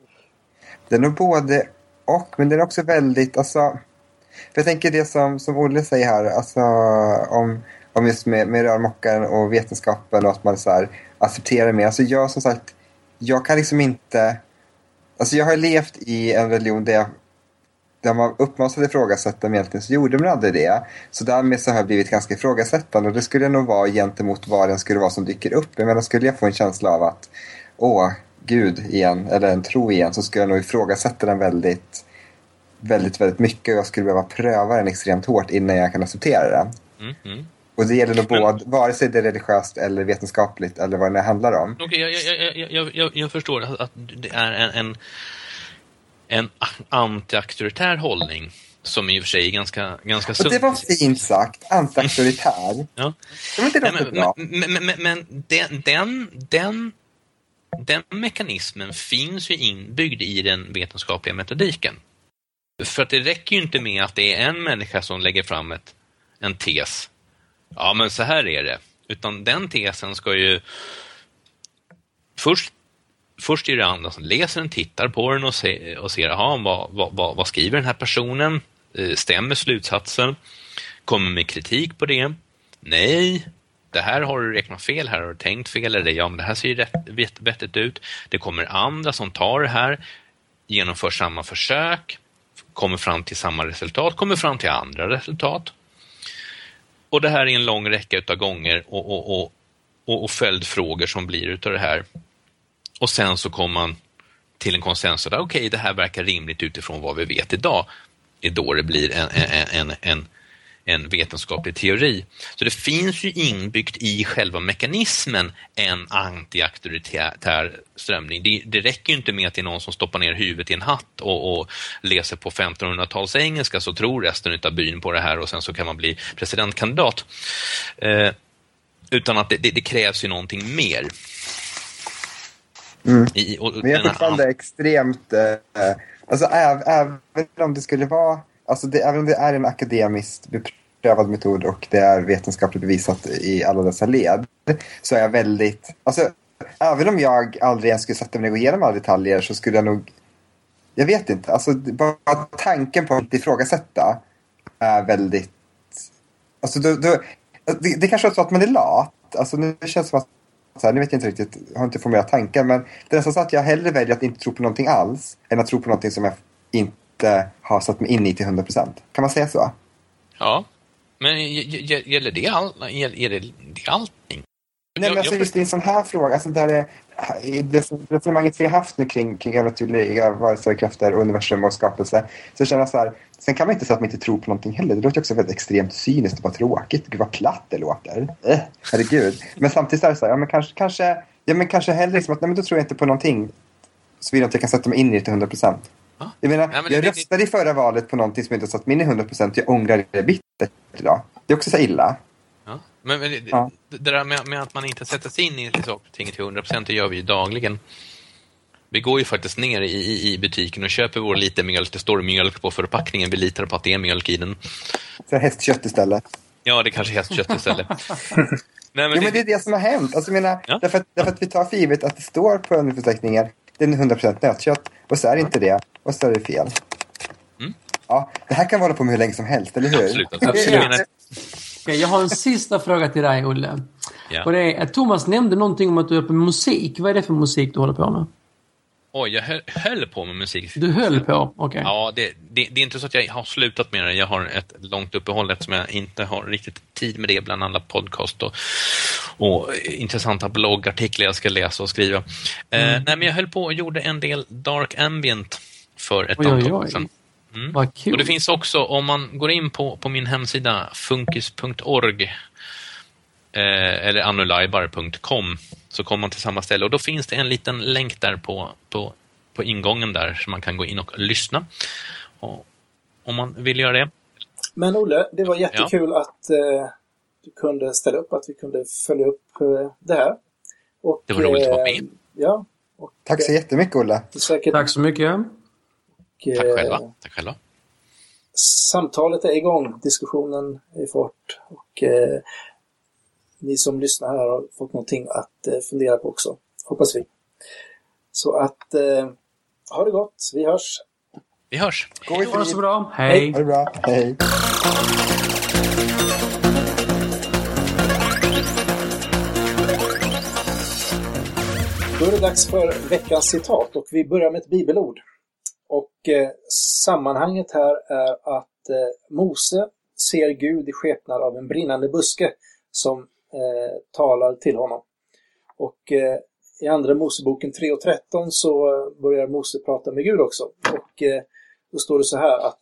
Det är nog både och, men det är också väldigt, alltså... För jag tänker det som, som Olle säger här, alltså om, om just med, med rörmokaren och vetenskapen och att man så här, accepterar mer. Alltså jag som sagt, jag kan liksom inte... Alltså jag har levt i en religion där jag där man uppmanas att ifrågasätta men egentligen så gjorde man aldrig det. Så därmed så har jag blivit ganska ifrågasättande och det skulle nog vara gentemot vad den skulle vara som dyker upp. Jag menar, skulle jag få en känsla av att åh, Gud igen, eller en tro igen, så skulle jag nog ifrågasätta den väldigt, väldigt, väldigt mycket och jag skulle behöva pröva den extremt hårt innan jag kan acceptera den. Mm, mm. Och det gäller nog Men- både, vare sig det är religiöst eller vetenskapligt eller vad det handlar om. Okej, jag, jag, jag, jag, jag, jag förstår att, att det är en, en, en anti-auktoritär hållning som i och för sig är ganska, ganska Och sund. det var fint sagt, anti-auktoritär. Ja. Det var inte Nej, låter men, bra. men, men, men, men den, den, den, den mekanismen finns ju inbyggd i den vetenskapliga metodiken. För att det räcker ju inte med att det är en människa som lägger fram ett, en tes. Ja, men så här är det. Utan den tesen ska ju... Först, först är det andra som läser den, tittar på den och, se, och ser, aha, vad, vad, vad, skriver den här personen? Eh, stämmer slutsatsen? Kommer med kritik på det? Nej, det här har du räknat fel, här har du tänkt fel, eller ja, men det här ser ju rätt, vettigt ut. Det kommer andra som tar det här, genomför samma försök, kommer fram till samma resultat, kommer fram till andra resultat. Och det här är en lång räcka utav gånger och, och, och, och, och följdfrågor som blir utav det här. Och sen så kom man till en konsensus, där, okej, det här verkar rimligt utifrån vad vi vet idag. Det är då det blir en, en, en, en, en vetenskaplig teori. Så det finns ju inbyggt i själva mekanismen en antiauktoritär strömning. Det, det räcker ju inte med att det är någon som stoppar ner huvudet i en hatt och, och läser på 1500-tals engelska så tror resten av byn på det här och sen så kan man bli presidentkandidat. Eh, utan att det, det, det krävs ju någonting mer. Mm. I, och, Men jag är fortfarande extremt... Eh, alltså äv, även om det skulle vara... Alltså det, även om det är en akademiskt beprövad metod och det är vetenskapligt bevisat i alla dessa led så är jag väldigt... Alltså, även om jag aldrig ens skulle sätta mig och gå igenom alla detaljer så skulle jag nog... Jag vet inte. Alltså, bara tanken på att ifrågasätta är väldigt... Alltså, då, då, det, det kanske är så att man är lat. Alltså, nu känns det som att så här, nu vet jag inte riktigt, jag har inte formulerat tanken, men det är nästan så att jag hellre väljer att inte tro på någonting alls än att tro på någonting som jag inte har satt mig in i till 100%. Kan man säga så? Ja, men gäller det, all, gäller, gäller det allting? Nej, men alltså just i en sån här fråga, alltså där det, i det resonemanget vi har haft nu kring, kring övernaturliga varelser, krafter, universum och skapelse, så känner jag så här, sen kan man inte säga att man inte tror på någonting heller. Det låter också väldigt extremt cyniskt och bara tråkigt. Gud vad platt det låter. Äh, herregud. Men samtidigt så är det så här, ja men kanske, kanske, ja, men kanske hellre liksom att, nej men då tror jag inte på någonting så vill jag kan sätta mig in i det till 100%. Ja. Jag menar, Ja, men jag röstade i förra valet på någonting som jag inte satt mig in i 100%. Jag ångrar det bittert idag. Det är också så illa. Men, men det, Ja. det där med, med att man inte sätter sig in i saker och ting till 100% det gör vi ju dagligen. Vi går ju faktiskt ner i, i, butiken och köper vår liter mjölk. Det står mjölk på förpackningen. Vi litar på att det är mjölk i den. Så här hästkött istället. Ja, det kanske är hästkött istället. Nej, men Jo, men det är det som har hänt. Alltså, menar, Ja. därför, att, därför att vi tar för givet att det står på underförteckningen det är 100% nötkött och så är det inte det och så är det fel. Mm. Ja, det här kan hålla på med hur länge som helst, eller hur? Absolut. absolut. Okej, jag har en sista fråga till dig, Olle. ja. Och det är att Thomas nämnde någonting om att du är på musik. Vad är det för musik du håller på med? Oj, jag höll, höll på med musik. Du höll på? Okej. Ja, det, det, det är inte så att jag har slutat med det. Jag har ett långt uppehåll eftersom jag inte har riktigt tid med det bland alla podcast och, och intressanta bloggartiklar jag ska läsa och skriva. Eh, nej, men jag höll på och gjorde en del Dark Ambient för ett Oj, antal år sedan. Mm. Vad kul. Och det finns också, om man går in på, på min hemsida funkis.org eh, eller annulaibar.com så kommer man till samma ställe och då finns det en liten länk där på, på, på ingången där så man kan gå in och lyssna. Och, om man vill göra det. Men Olle, det var jättekul att eh, du kunde ställa upp, att vi kunde följa upp eh, det här. Och, Det var roligt att vara med. eh, Ja. Och, Tack så jättemycket, Olle. eh, säkert, Tack så mycket. Tack eh, själva. Tack själva. Samtalet är igång, diskussionen är fart och eh, ni som lyssnar här har fått någonting att eh, fundera på också, hoppas vi. Så att eh, ha det gott, vi hörs! Vi hörs! Ha det så bra! Hej. Ha det bra! Hej! Då är det dags för veckans citat och vi börjar med ett bibelord. Och eh, sammanhanget här är att eh, Mose ser Gud i skepnad av en brinnande buske som eh, talar till honom. Och eh, i Andra Moseboken 3 och 13 så börjar Mose prata med Gud också. Och eh, då står det så här att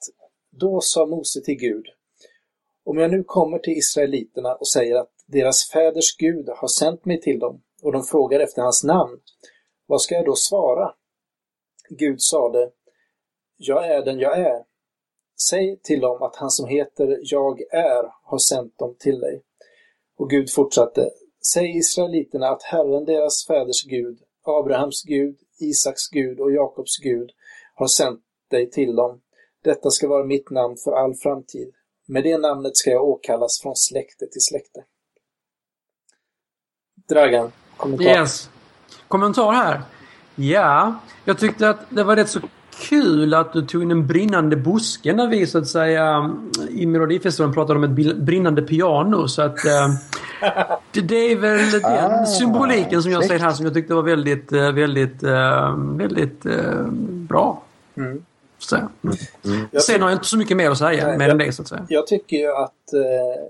då sa Mose till Gud Om jag nu kommer till Israeliterna och säger att deras fäders Gud har sänt mig till dem och de frågar efter hans namn, vad ska jag då svara? Gud sade jag är den jag är. Säg till dem att han som heter Jag är har sänt dem till dig. Och Gud fortsatte Säg israeliterna att Herren, deras fäders Gud, Abrahams Gud, Isaks Gud och Jakobs Gud har sänt dig till dem. Detta ska vara mitt namn för all framtid. Med det namnet ska jag åkallas från släkte till släkte. Dragan, kommentar? Yes. Kommentar här. Ja, jag tyckte att det var rätt så kul att du tog in en brinnande buske när vi så att säga i Melodifestivalen pratade om ett brinnande piano. Så att eh, det, är väl den ah, symboliken som jag ser här som jag tyckte var väldigt, eh, väldigt, eh, väldigt eh, bra. Mm. Så. Mm. mm. Sen har jag inte så mycket mer att säga Nej, mer än det så att säga. Jag tycker ju att eh,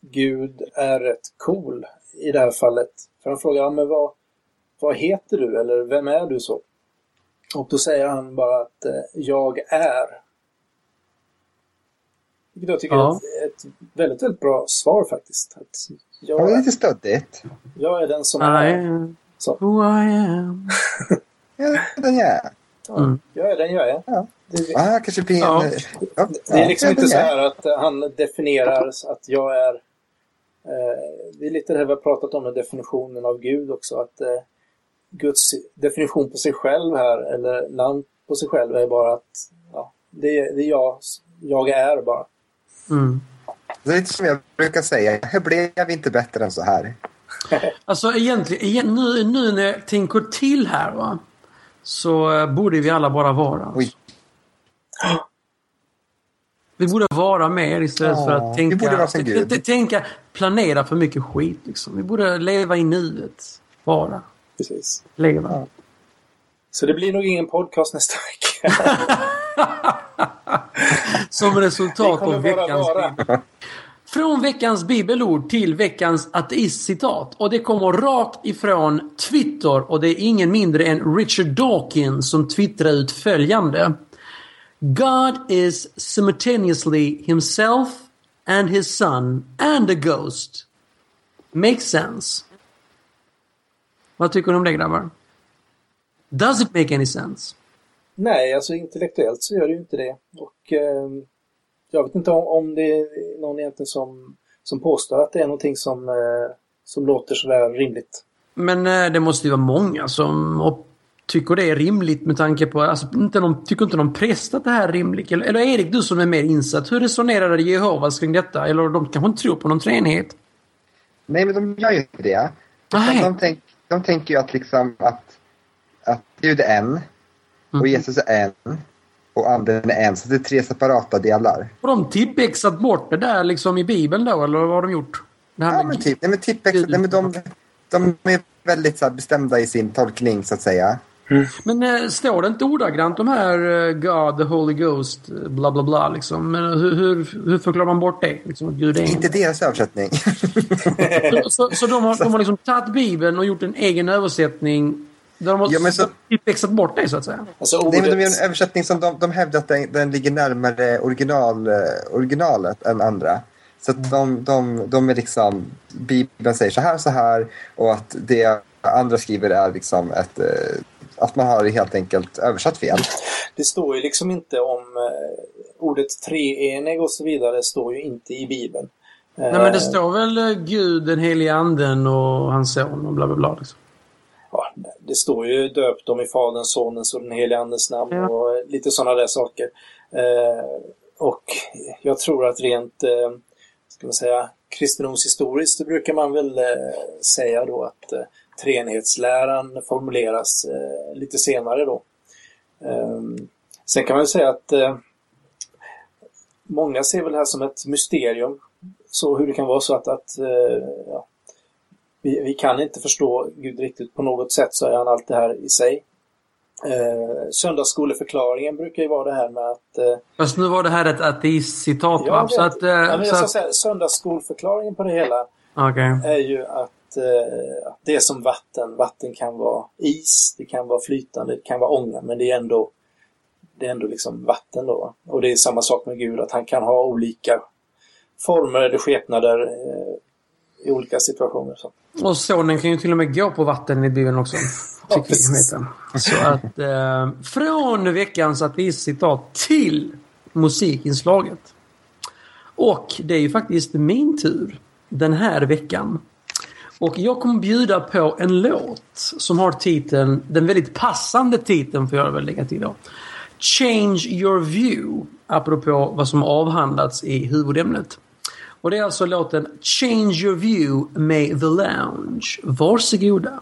Gud är rätt cool i det här fallet. För han frågar, men vad, vad heter du eller vem är du så? Och då säger han bara att eh, jag är. Vilket jag tycker ja. är ett, ett, väldigt, väldigt bra svar faktiskt. Att jag det är lite stöddigt. Jag är den som I är. Så. Who I am. jag är den jag är. Ja, mm. Jag är den jag är. Ja. Det, ah, kanske blir ja. ja. det är liksom inte så här att han definierar att jag är... Eh, det är lite det här vi har pratat om med definitionen av Gud också. Att eh, Guds definition på sig själv här, eller namn på sig själv, är bara att ja, det, är, det är jag, jag är bara. Mm. Det är lite som jag brukar säga, jag blev inte bättre än så här. alltså egentligen, nu, nu när jag tänker till här va, så eh, borde vi alla bara vara. Oj. Vi borde vara mer istället ja, för att tänka, tänka, planera för mycket skit. Liksom. Vi borde leva i nuet. Vara. Precis. Leva. Ja. Så det blir nog ingen podcast nästa vecka. Som resultat av veckans bibel. Från veckans bibelord till veckans ateistcitat. Och det kommer rakt ifrån Twitter och det är ingen mindre än Richard Dawkins som twittrar ut följande. God is simultaneously himself and his son and a ghost. Makes sense. Vad tycker du om det grabbar? Does it make any sense? Nej, alltså intellektuellt så gör det ju inte det. Och eh, jag vet inte om, om det är någon egentligen som, som påstår att det är någonting som, eh, som låter sådär rimligt. Men eh, det måste ju vara många som tycker det är rimligt med tanke på, alltså inte någon, tycker inte någon präst att det här är rimligt? Eller, eller Erik, du som är mer insatt, hur resonerar Jehovas kring detta? Eller de kanske inte tror på någon treenighet? Nej, men de gör ju inte det. De, de, tänk, de tänker ju att liksom att, att Gud är en och mm. Jesus är en och anden är en. Så det är tre separata delar. Har de tippexat bort det där liksom i Bibeln då eller vad har de gjort? ja, men typ. Nej, men tippexat, nej, men de, de är väldigt så här, bestämda i sin tolkning så att säga. Mm. Men äh, står det inte ordagrant de här uh, God, the Holy Ghost, bla bla bla liksom? Men hur, hur, hur förklarar man bort det? Liksom, Gud är inte deras översättning. så, så, så, de har, de har liksom tagit Bibeln och gjort en egen översättning där de har ja, så, växlat bort det så att säga. Alltså, ordet... Nej, men de gör en översättning som de, de hävdar att den, den ligger närmare original, originalet än andra. Så att de, de, de är liksom, Bibeln säger så här så här och att det andra skriver är liksom ett, att man har helt enkelt översatt fel. Det står ju liksom inte om uh, ordet treenig och så vidare står ju inte i Bibeln. Nej men det står väl Gud, den helige anden och hans son och bla bla bla. Liksom ja, det står ju döpt dem i Faderns, Sonens och den helige Andes namn ja. och lite sådana där saker. Eh, och jag tror att rent, eh, ska man säga, kristendomshistoriskt brukar man väl eh, säga då att eh, treenighetsläran formuleras eh, lite senare då. Eh, sen kan man ju säga att eh, många ser väl det här som ett mysterium. Så hur det kan vara så att, att ja, vi, vi kan inte förstå Gud riktigt. På något sätt så är han allt det här i sig. Eh, söndagsskoleförklaringen brukar ju vara det här med att... Eh, Fast nu var det här ett ateist-citat va? Så att, eh, ja, men jag så ska att, säga, söndagsskolförklaringen på det hela Okej. är ju att, eh, att det är som vatten. Vatten kan vara is, det kan vara flytande, det kan vara ånga, men det är ändå, det är ändå liksom vatten då. Och det är samma sak med Gud, att han kan ha olika former eller skepnader eh, i olika situationer. Så. Och sonen kan ju till och med gå på vatten i Bibeln också. Ja, vi. Så att eh, från veckans ateist-citat till musikinslaget. Och det är ju faktiskt min tur den här veckan. Och jag kommer bjuda på en låt som har titeln, den väldigt passande titeln får jag väl lägga till då. Change your view, apropå vad som avhandlats i huvudämnet. Och det är alltså låten Change your view med The Lounge. Varsågoda.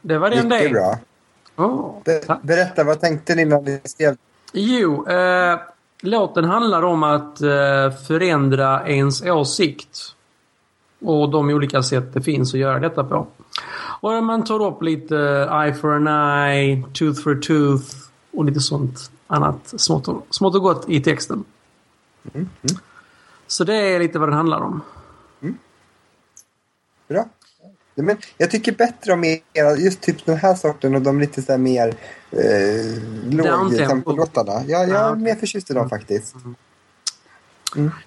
Det var den Mycket bra. Åh, Be berätta, vad tänkte ni när ni skrev? Jo, eh, låten handlar om att eh, förändra ens åsikt. Och de olika sätt det finns att göra detta på. Och man tar upp lite eye for an eye, tooth for tooth och lite sånt annat smått och, smått och gott i texten. Så det är lite vad den handlar om. Bra. Men jag tycker bättre om era, just typ den här sorten och de lite så här mer eh. Ja, jag Ja, är mer förtjust i dem faktiskt.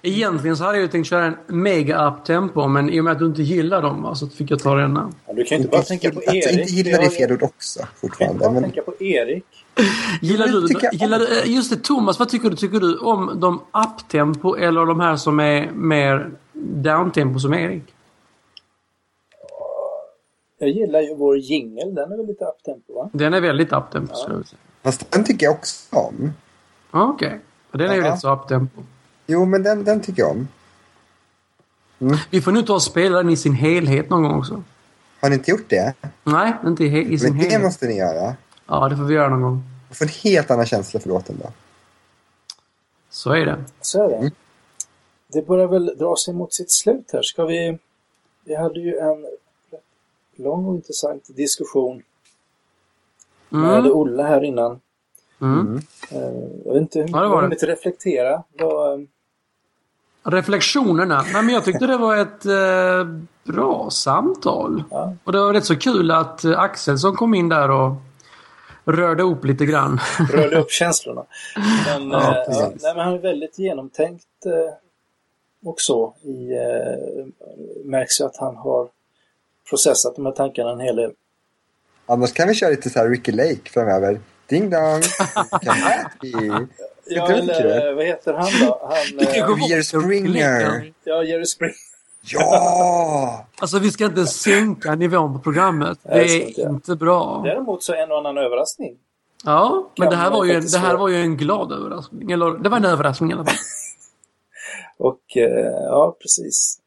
Egentligen så hade jag ju tänkt köra en mega up tempo men i och med att du inte gillar dem va, så fick jag ta denna. Ja, du kan ju inte bara tänka på att jag Erik. inte gillar det är fel ord också Du kan inte fortfarande. bara Men, tänka på Erik. Gillar du, jag gillar du, just det Thomas, vad tycker du? Tycker du om de up-tempo eller de här som är mer down-tempo som Erik? Jag gillar ju vår jingel. Den är väl lite uptempo va? Den är väldigt up-tempo skulle jag säga. fast den tycker jag också om. Ja, Okej. Och Den är ju Ja. rätt så up-tempo. Jo, men den, den tycker jag om. Vi får nu ta och spela den i sin helhet någon gång också. Har ni inte gjort det? Nej, inte i, i sin Men det helhet. måste ni göra. Ja, det får vi göra någon gång. Och få en helt annan känsla för låten då. Så är det. Så är det. Mm. Det börjar väl dra sig mot sitt slut här. Ska vi... Vi hade ju en lång och intressant diskussion med Mm. Olle här innan. Mm. Eh, Jag vet inte hur Ja, det var jag har det. hunnit reflektera. Vad, eh, Reflektionerna. Nej, men jag tyckte det var ett eh, bra samtal. Ja. Och det var rätt så kul att eh, Axel som kom in där och rörde upp lite grann. rörde upp känslorna. Men, Ja, eh, ja, nej, men han är väldigt genomtänkt eh, också. I, eh, märks ju att han har processat de här tankarna en hel del. Annars kan vi köra lite så här Ricky Lake framöver. Ding dong! Kan vi? Ja, eller vad heter han då? Han, Javier Springer! ja, Jerry Springer. Ja! Alltså vi ska inte sänka nivån på programmet. Det är inte bra. Däremot så en och annan överraskning. Ja, men det här, var ju en, det här var ju en glad överraskning. Eller det var en överraskning i alla fall. Och eh, ja, precis.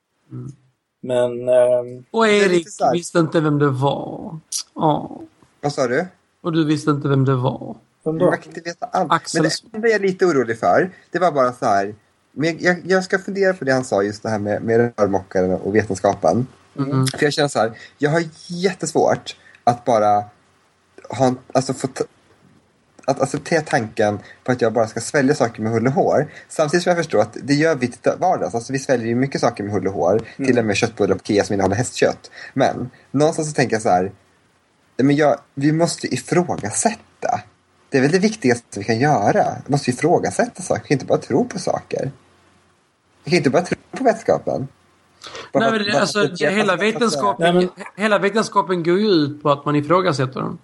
Men ehm, Och Erik visste inte vem det var. Ja. Vad sa du? Och du visste inte vem det var. vem då? Man kan inte veta allt. Axel- Men det enda jag är lite orolig för, det var bara så här. Men jag, jag ska fundera på det han sa, just det här med, med rörmokaren och vetenskapen. Mm. För jag känner så här, jag har jättesvårt att bara ha, alltså få att acceptera tanken på att jag bara ska svälja saker med hull och hår. Samtidigt som jag förstår att det gör vi till vardags. Alltså vi sväljer ju mycket saker med hull och hår. Till och med köttbullar på Ikea som innehåller hästkött. Men någonstans så tänker jag så här. Men jag, vi måste ifrågasätta. Det är väl det viktigaste vi kan göra. Vi måste ifrågasätta saker. Vi kan inte bara tro på saker. Vi kan inte bara tro på vetenskapen. Bara Nej, men alltså, bara att- hela, vetenskapen, Nej, hela vetenskapen går ju ut på att man ifrågasätter den.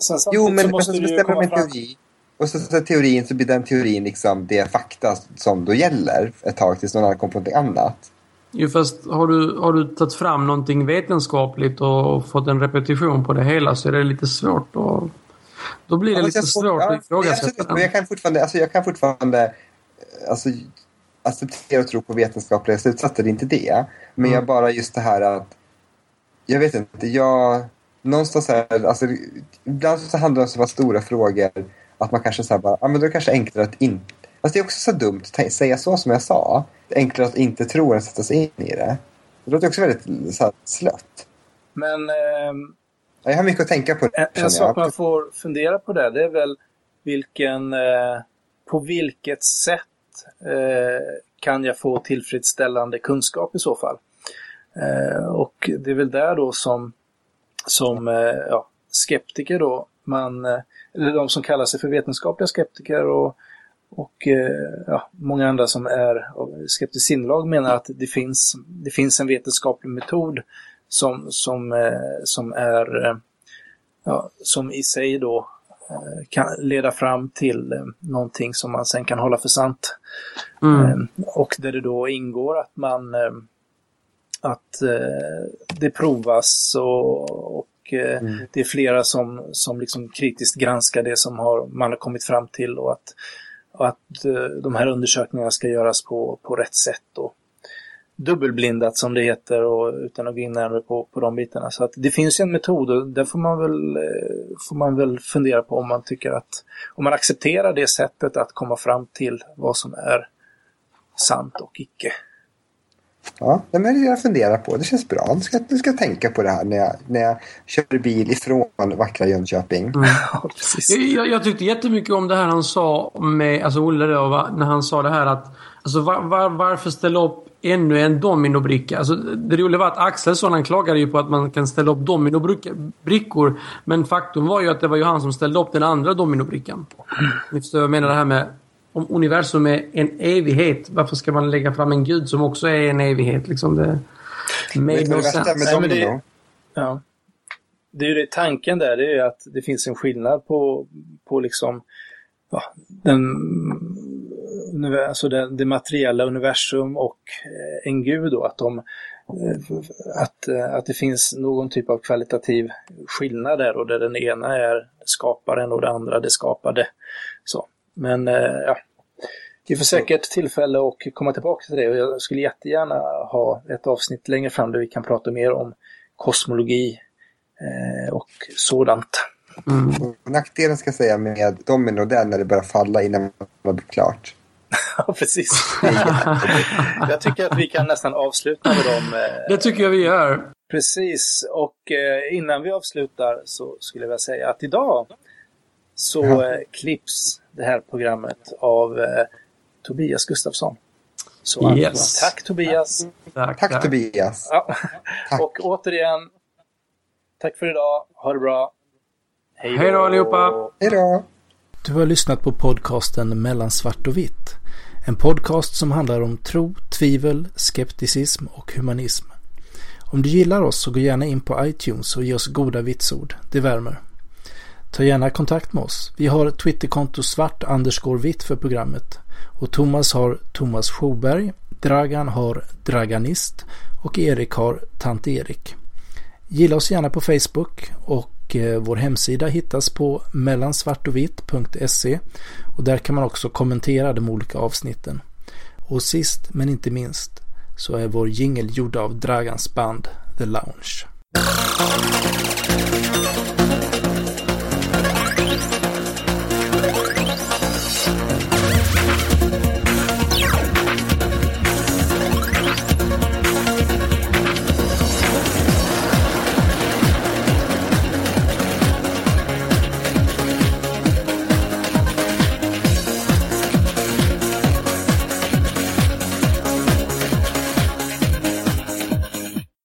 Sen Jo, så men, men måste så du ju bestämmer de en fram... teori. Och så, så teorin så blir den teorin liksom det fakta som då gäller ett tag tills någon annan kommer på någonting annat. Jo, fast har du, har du tagit fram någonting vetenskapligt och fått en repetition på det hela så är det lite svårt att... Då blir det Ja, lite svårt ja, att ifrågasätta Men den. jag kan fortfarande, alltså jag kan fortfarande eh, alltså, acceptera och tro på vetenskapliga slutsatser, det är inte det. Men Mm. jag bara just det här att jag vet inte, jag någonstans här, alltså ibland så handlar det om så pass stora frågor att man kanske så här bara, ja men då är det kanske enklare att inte Fast det är också så dumt att säga så som jag sa. Enklare att inte tro än att sätta sig in i det. Det låter också väldigt så här, slött. Men Ja, Jag har mycket att tänka på. En, en känner sak man får fundera på där, det är väl vilken, eh, på vilket sätt eh, kan jag få tillfredsställande kunskap i så fall? Eh, och det är väl där då som, som eh, ja, skeptiker då, man, eh, eller de som kallar sig för vetenskapliga skeptiker och, och eh, ja, många andra som är skeptiskt sinnelag menar att det finns, det finns en vetenskaplig metod som, som, som är ja, som i sig då kan leda fram till någonting som man sen kan hålla för sant. Mm. Och där det då ingår att man att det provas och, och eh, det är flera som, som liksom kritiskt granskar det som har, man har kommit fram till och att, och att eh, de här undersökningarna ska göras på, på rätt sätt. Och, dubbelblindat som det heter och utan att gå in närmare på, på de bitarna. Så att det finns ju en metod och där får man, väl, eh, får man väl fundera på om man tycker att om man accepterar det sättet att komma fram till vad som är sant och icke. Ja, det är det jag funderar på. Det känns bra. Nu ska, nu ska jag tänka på det här när jag, när jag kör bil ifrån vackra Jönköping. Ja, precis. Jag, jag tyckte jättemycket om det här han sa med, alltså Olle då, va? när han sa det här att Alltså var, var, varför ställa upp ännu en dominobricka? Alltså, det roliga var att Axelsson han klagade ju på att man kan ställa upp dominobrickor. Men faktum var ju att det var ju han som ställde upp den andra dominobrickan. Ni förstår vad jag menar det här med om universum är en evighet. Varför ska man lägga fram en gud som också är en evighet? Liksom det made no är sense. med Nej, men det- domino? Ja. Det är ju det, tanken där, det är ju att det finns en skillnad på, på liksom ja, den, alltså det, det materiella universum och eh, en gud då, att, de, eh, att, eh, att det finns någon typ av kvalitativ skillnad där och där den ena är skaparen och det andra det skapade. Så. Men eh, ja, vi får säkert tillfälle att komma tillbaka till det och jag skulle jättegärna ha ett avsnitt längre fram där vi kan prata mer om kosmologi eh, och sådant. Mm. Nackdelen ska jag säga med domino det är när det börjar falla innan man blivit klart. Ja, precis. jag tycker att vi kan nästan avsluta med dem. Eh, Det tycker jag vi gör. precis, och innan vi avslutar så skulle jag vilja säga att idag så Ja. eh, klipps det här programmet av eh, Tobias Gustafsson. Så att, Yes. tack Tobias! Tack, Tack Tobias. Ja. Tack. Och återigen, tack för idag. Ha det bra. Hej då, allihopa. Hej då! Du har lyssnat på podcasten Mellan svart och vitt. En podcast som handlar om tro, tvivel, skepticism och humanism. Om du gillar oss så gå gärna in på iTunes och ge oss goda vitsord. Det värmer. Ta gärna kontakt med oss. Vi har Twitterkonto svart underscore vitt för programmet. Och Thomas har Thomas Sjoberg, Dragan har Draganist och Erik har Tant Erik. Gilla oss gärna på Facebook och eh, vår hemsida hittas på mellansvartovitt.se och där kan man också kommentera de olika avsnitten. Och sist men inte minst så är vår jingel gjord av Dragans band The Lounge.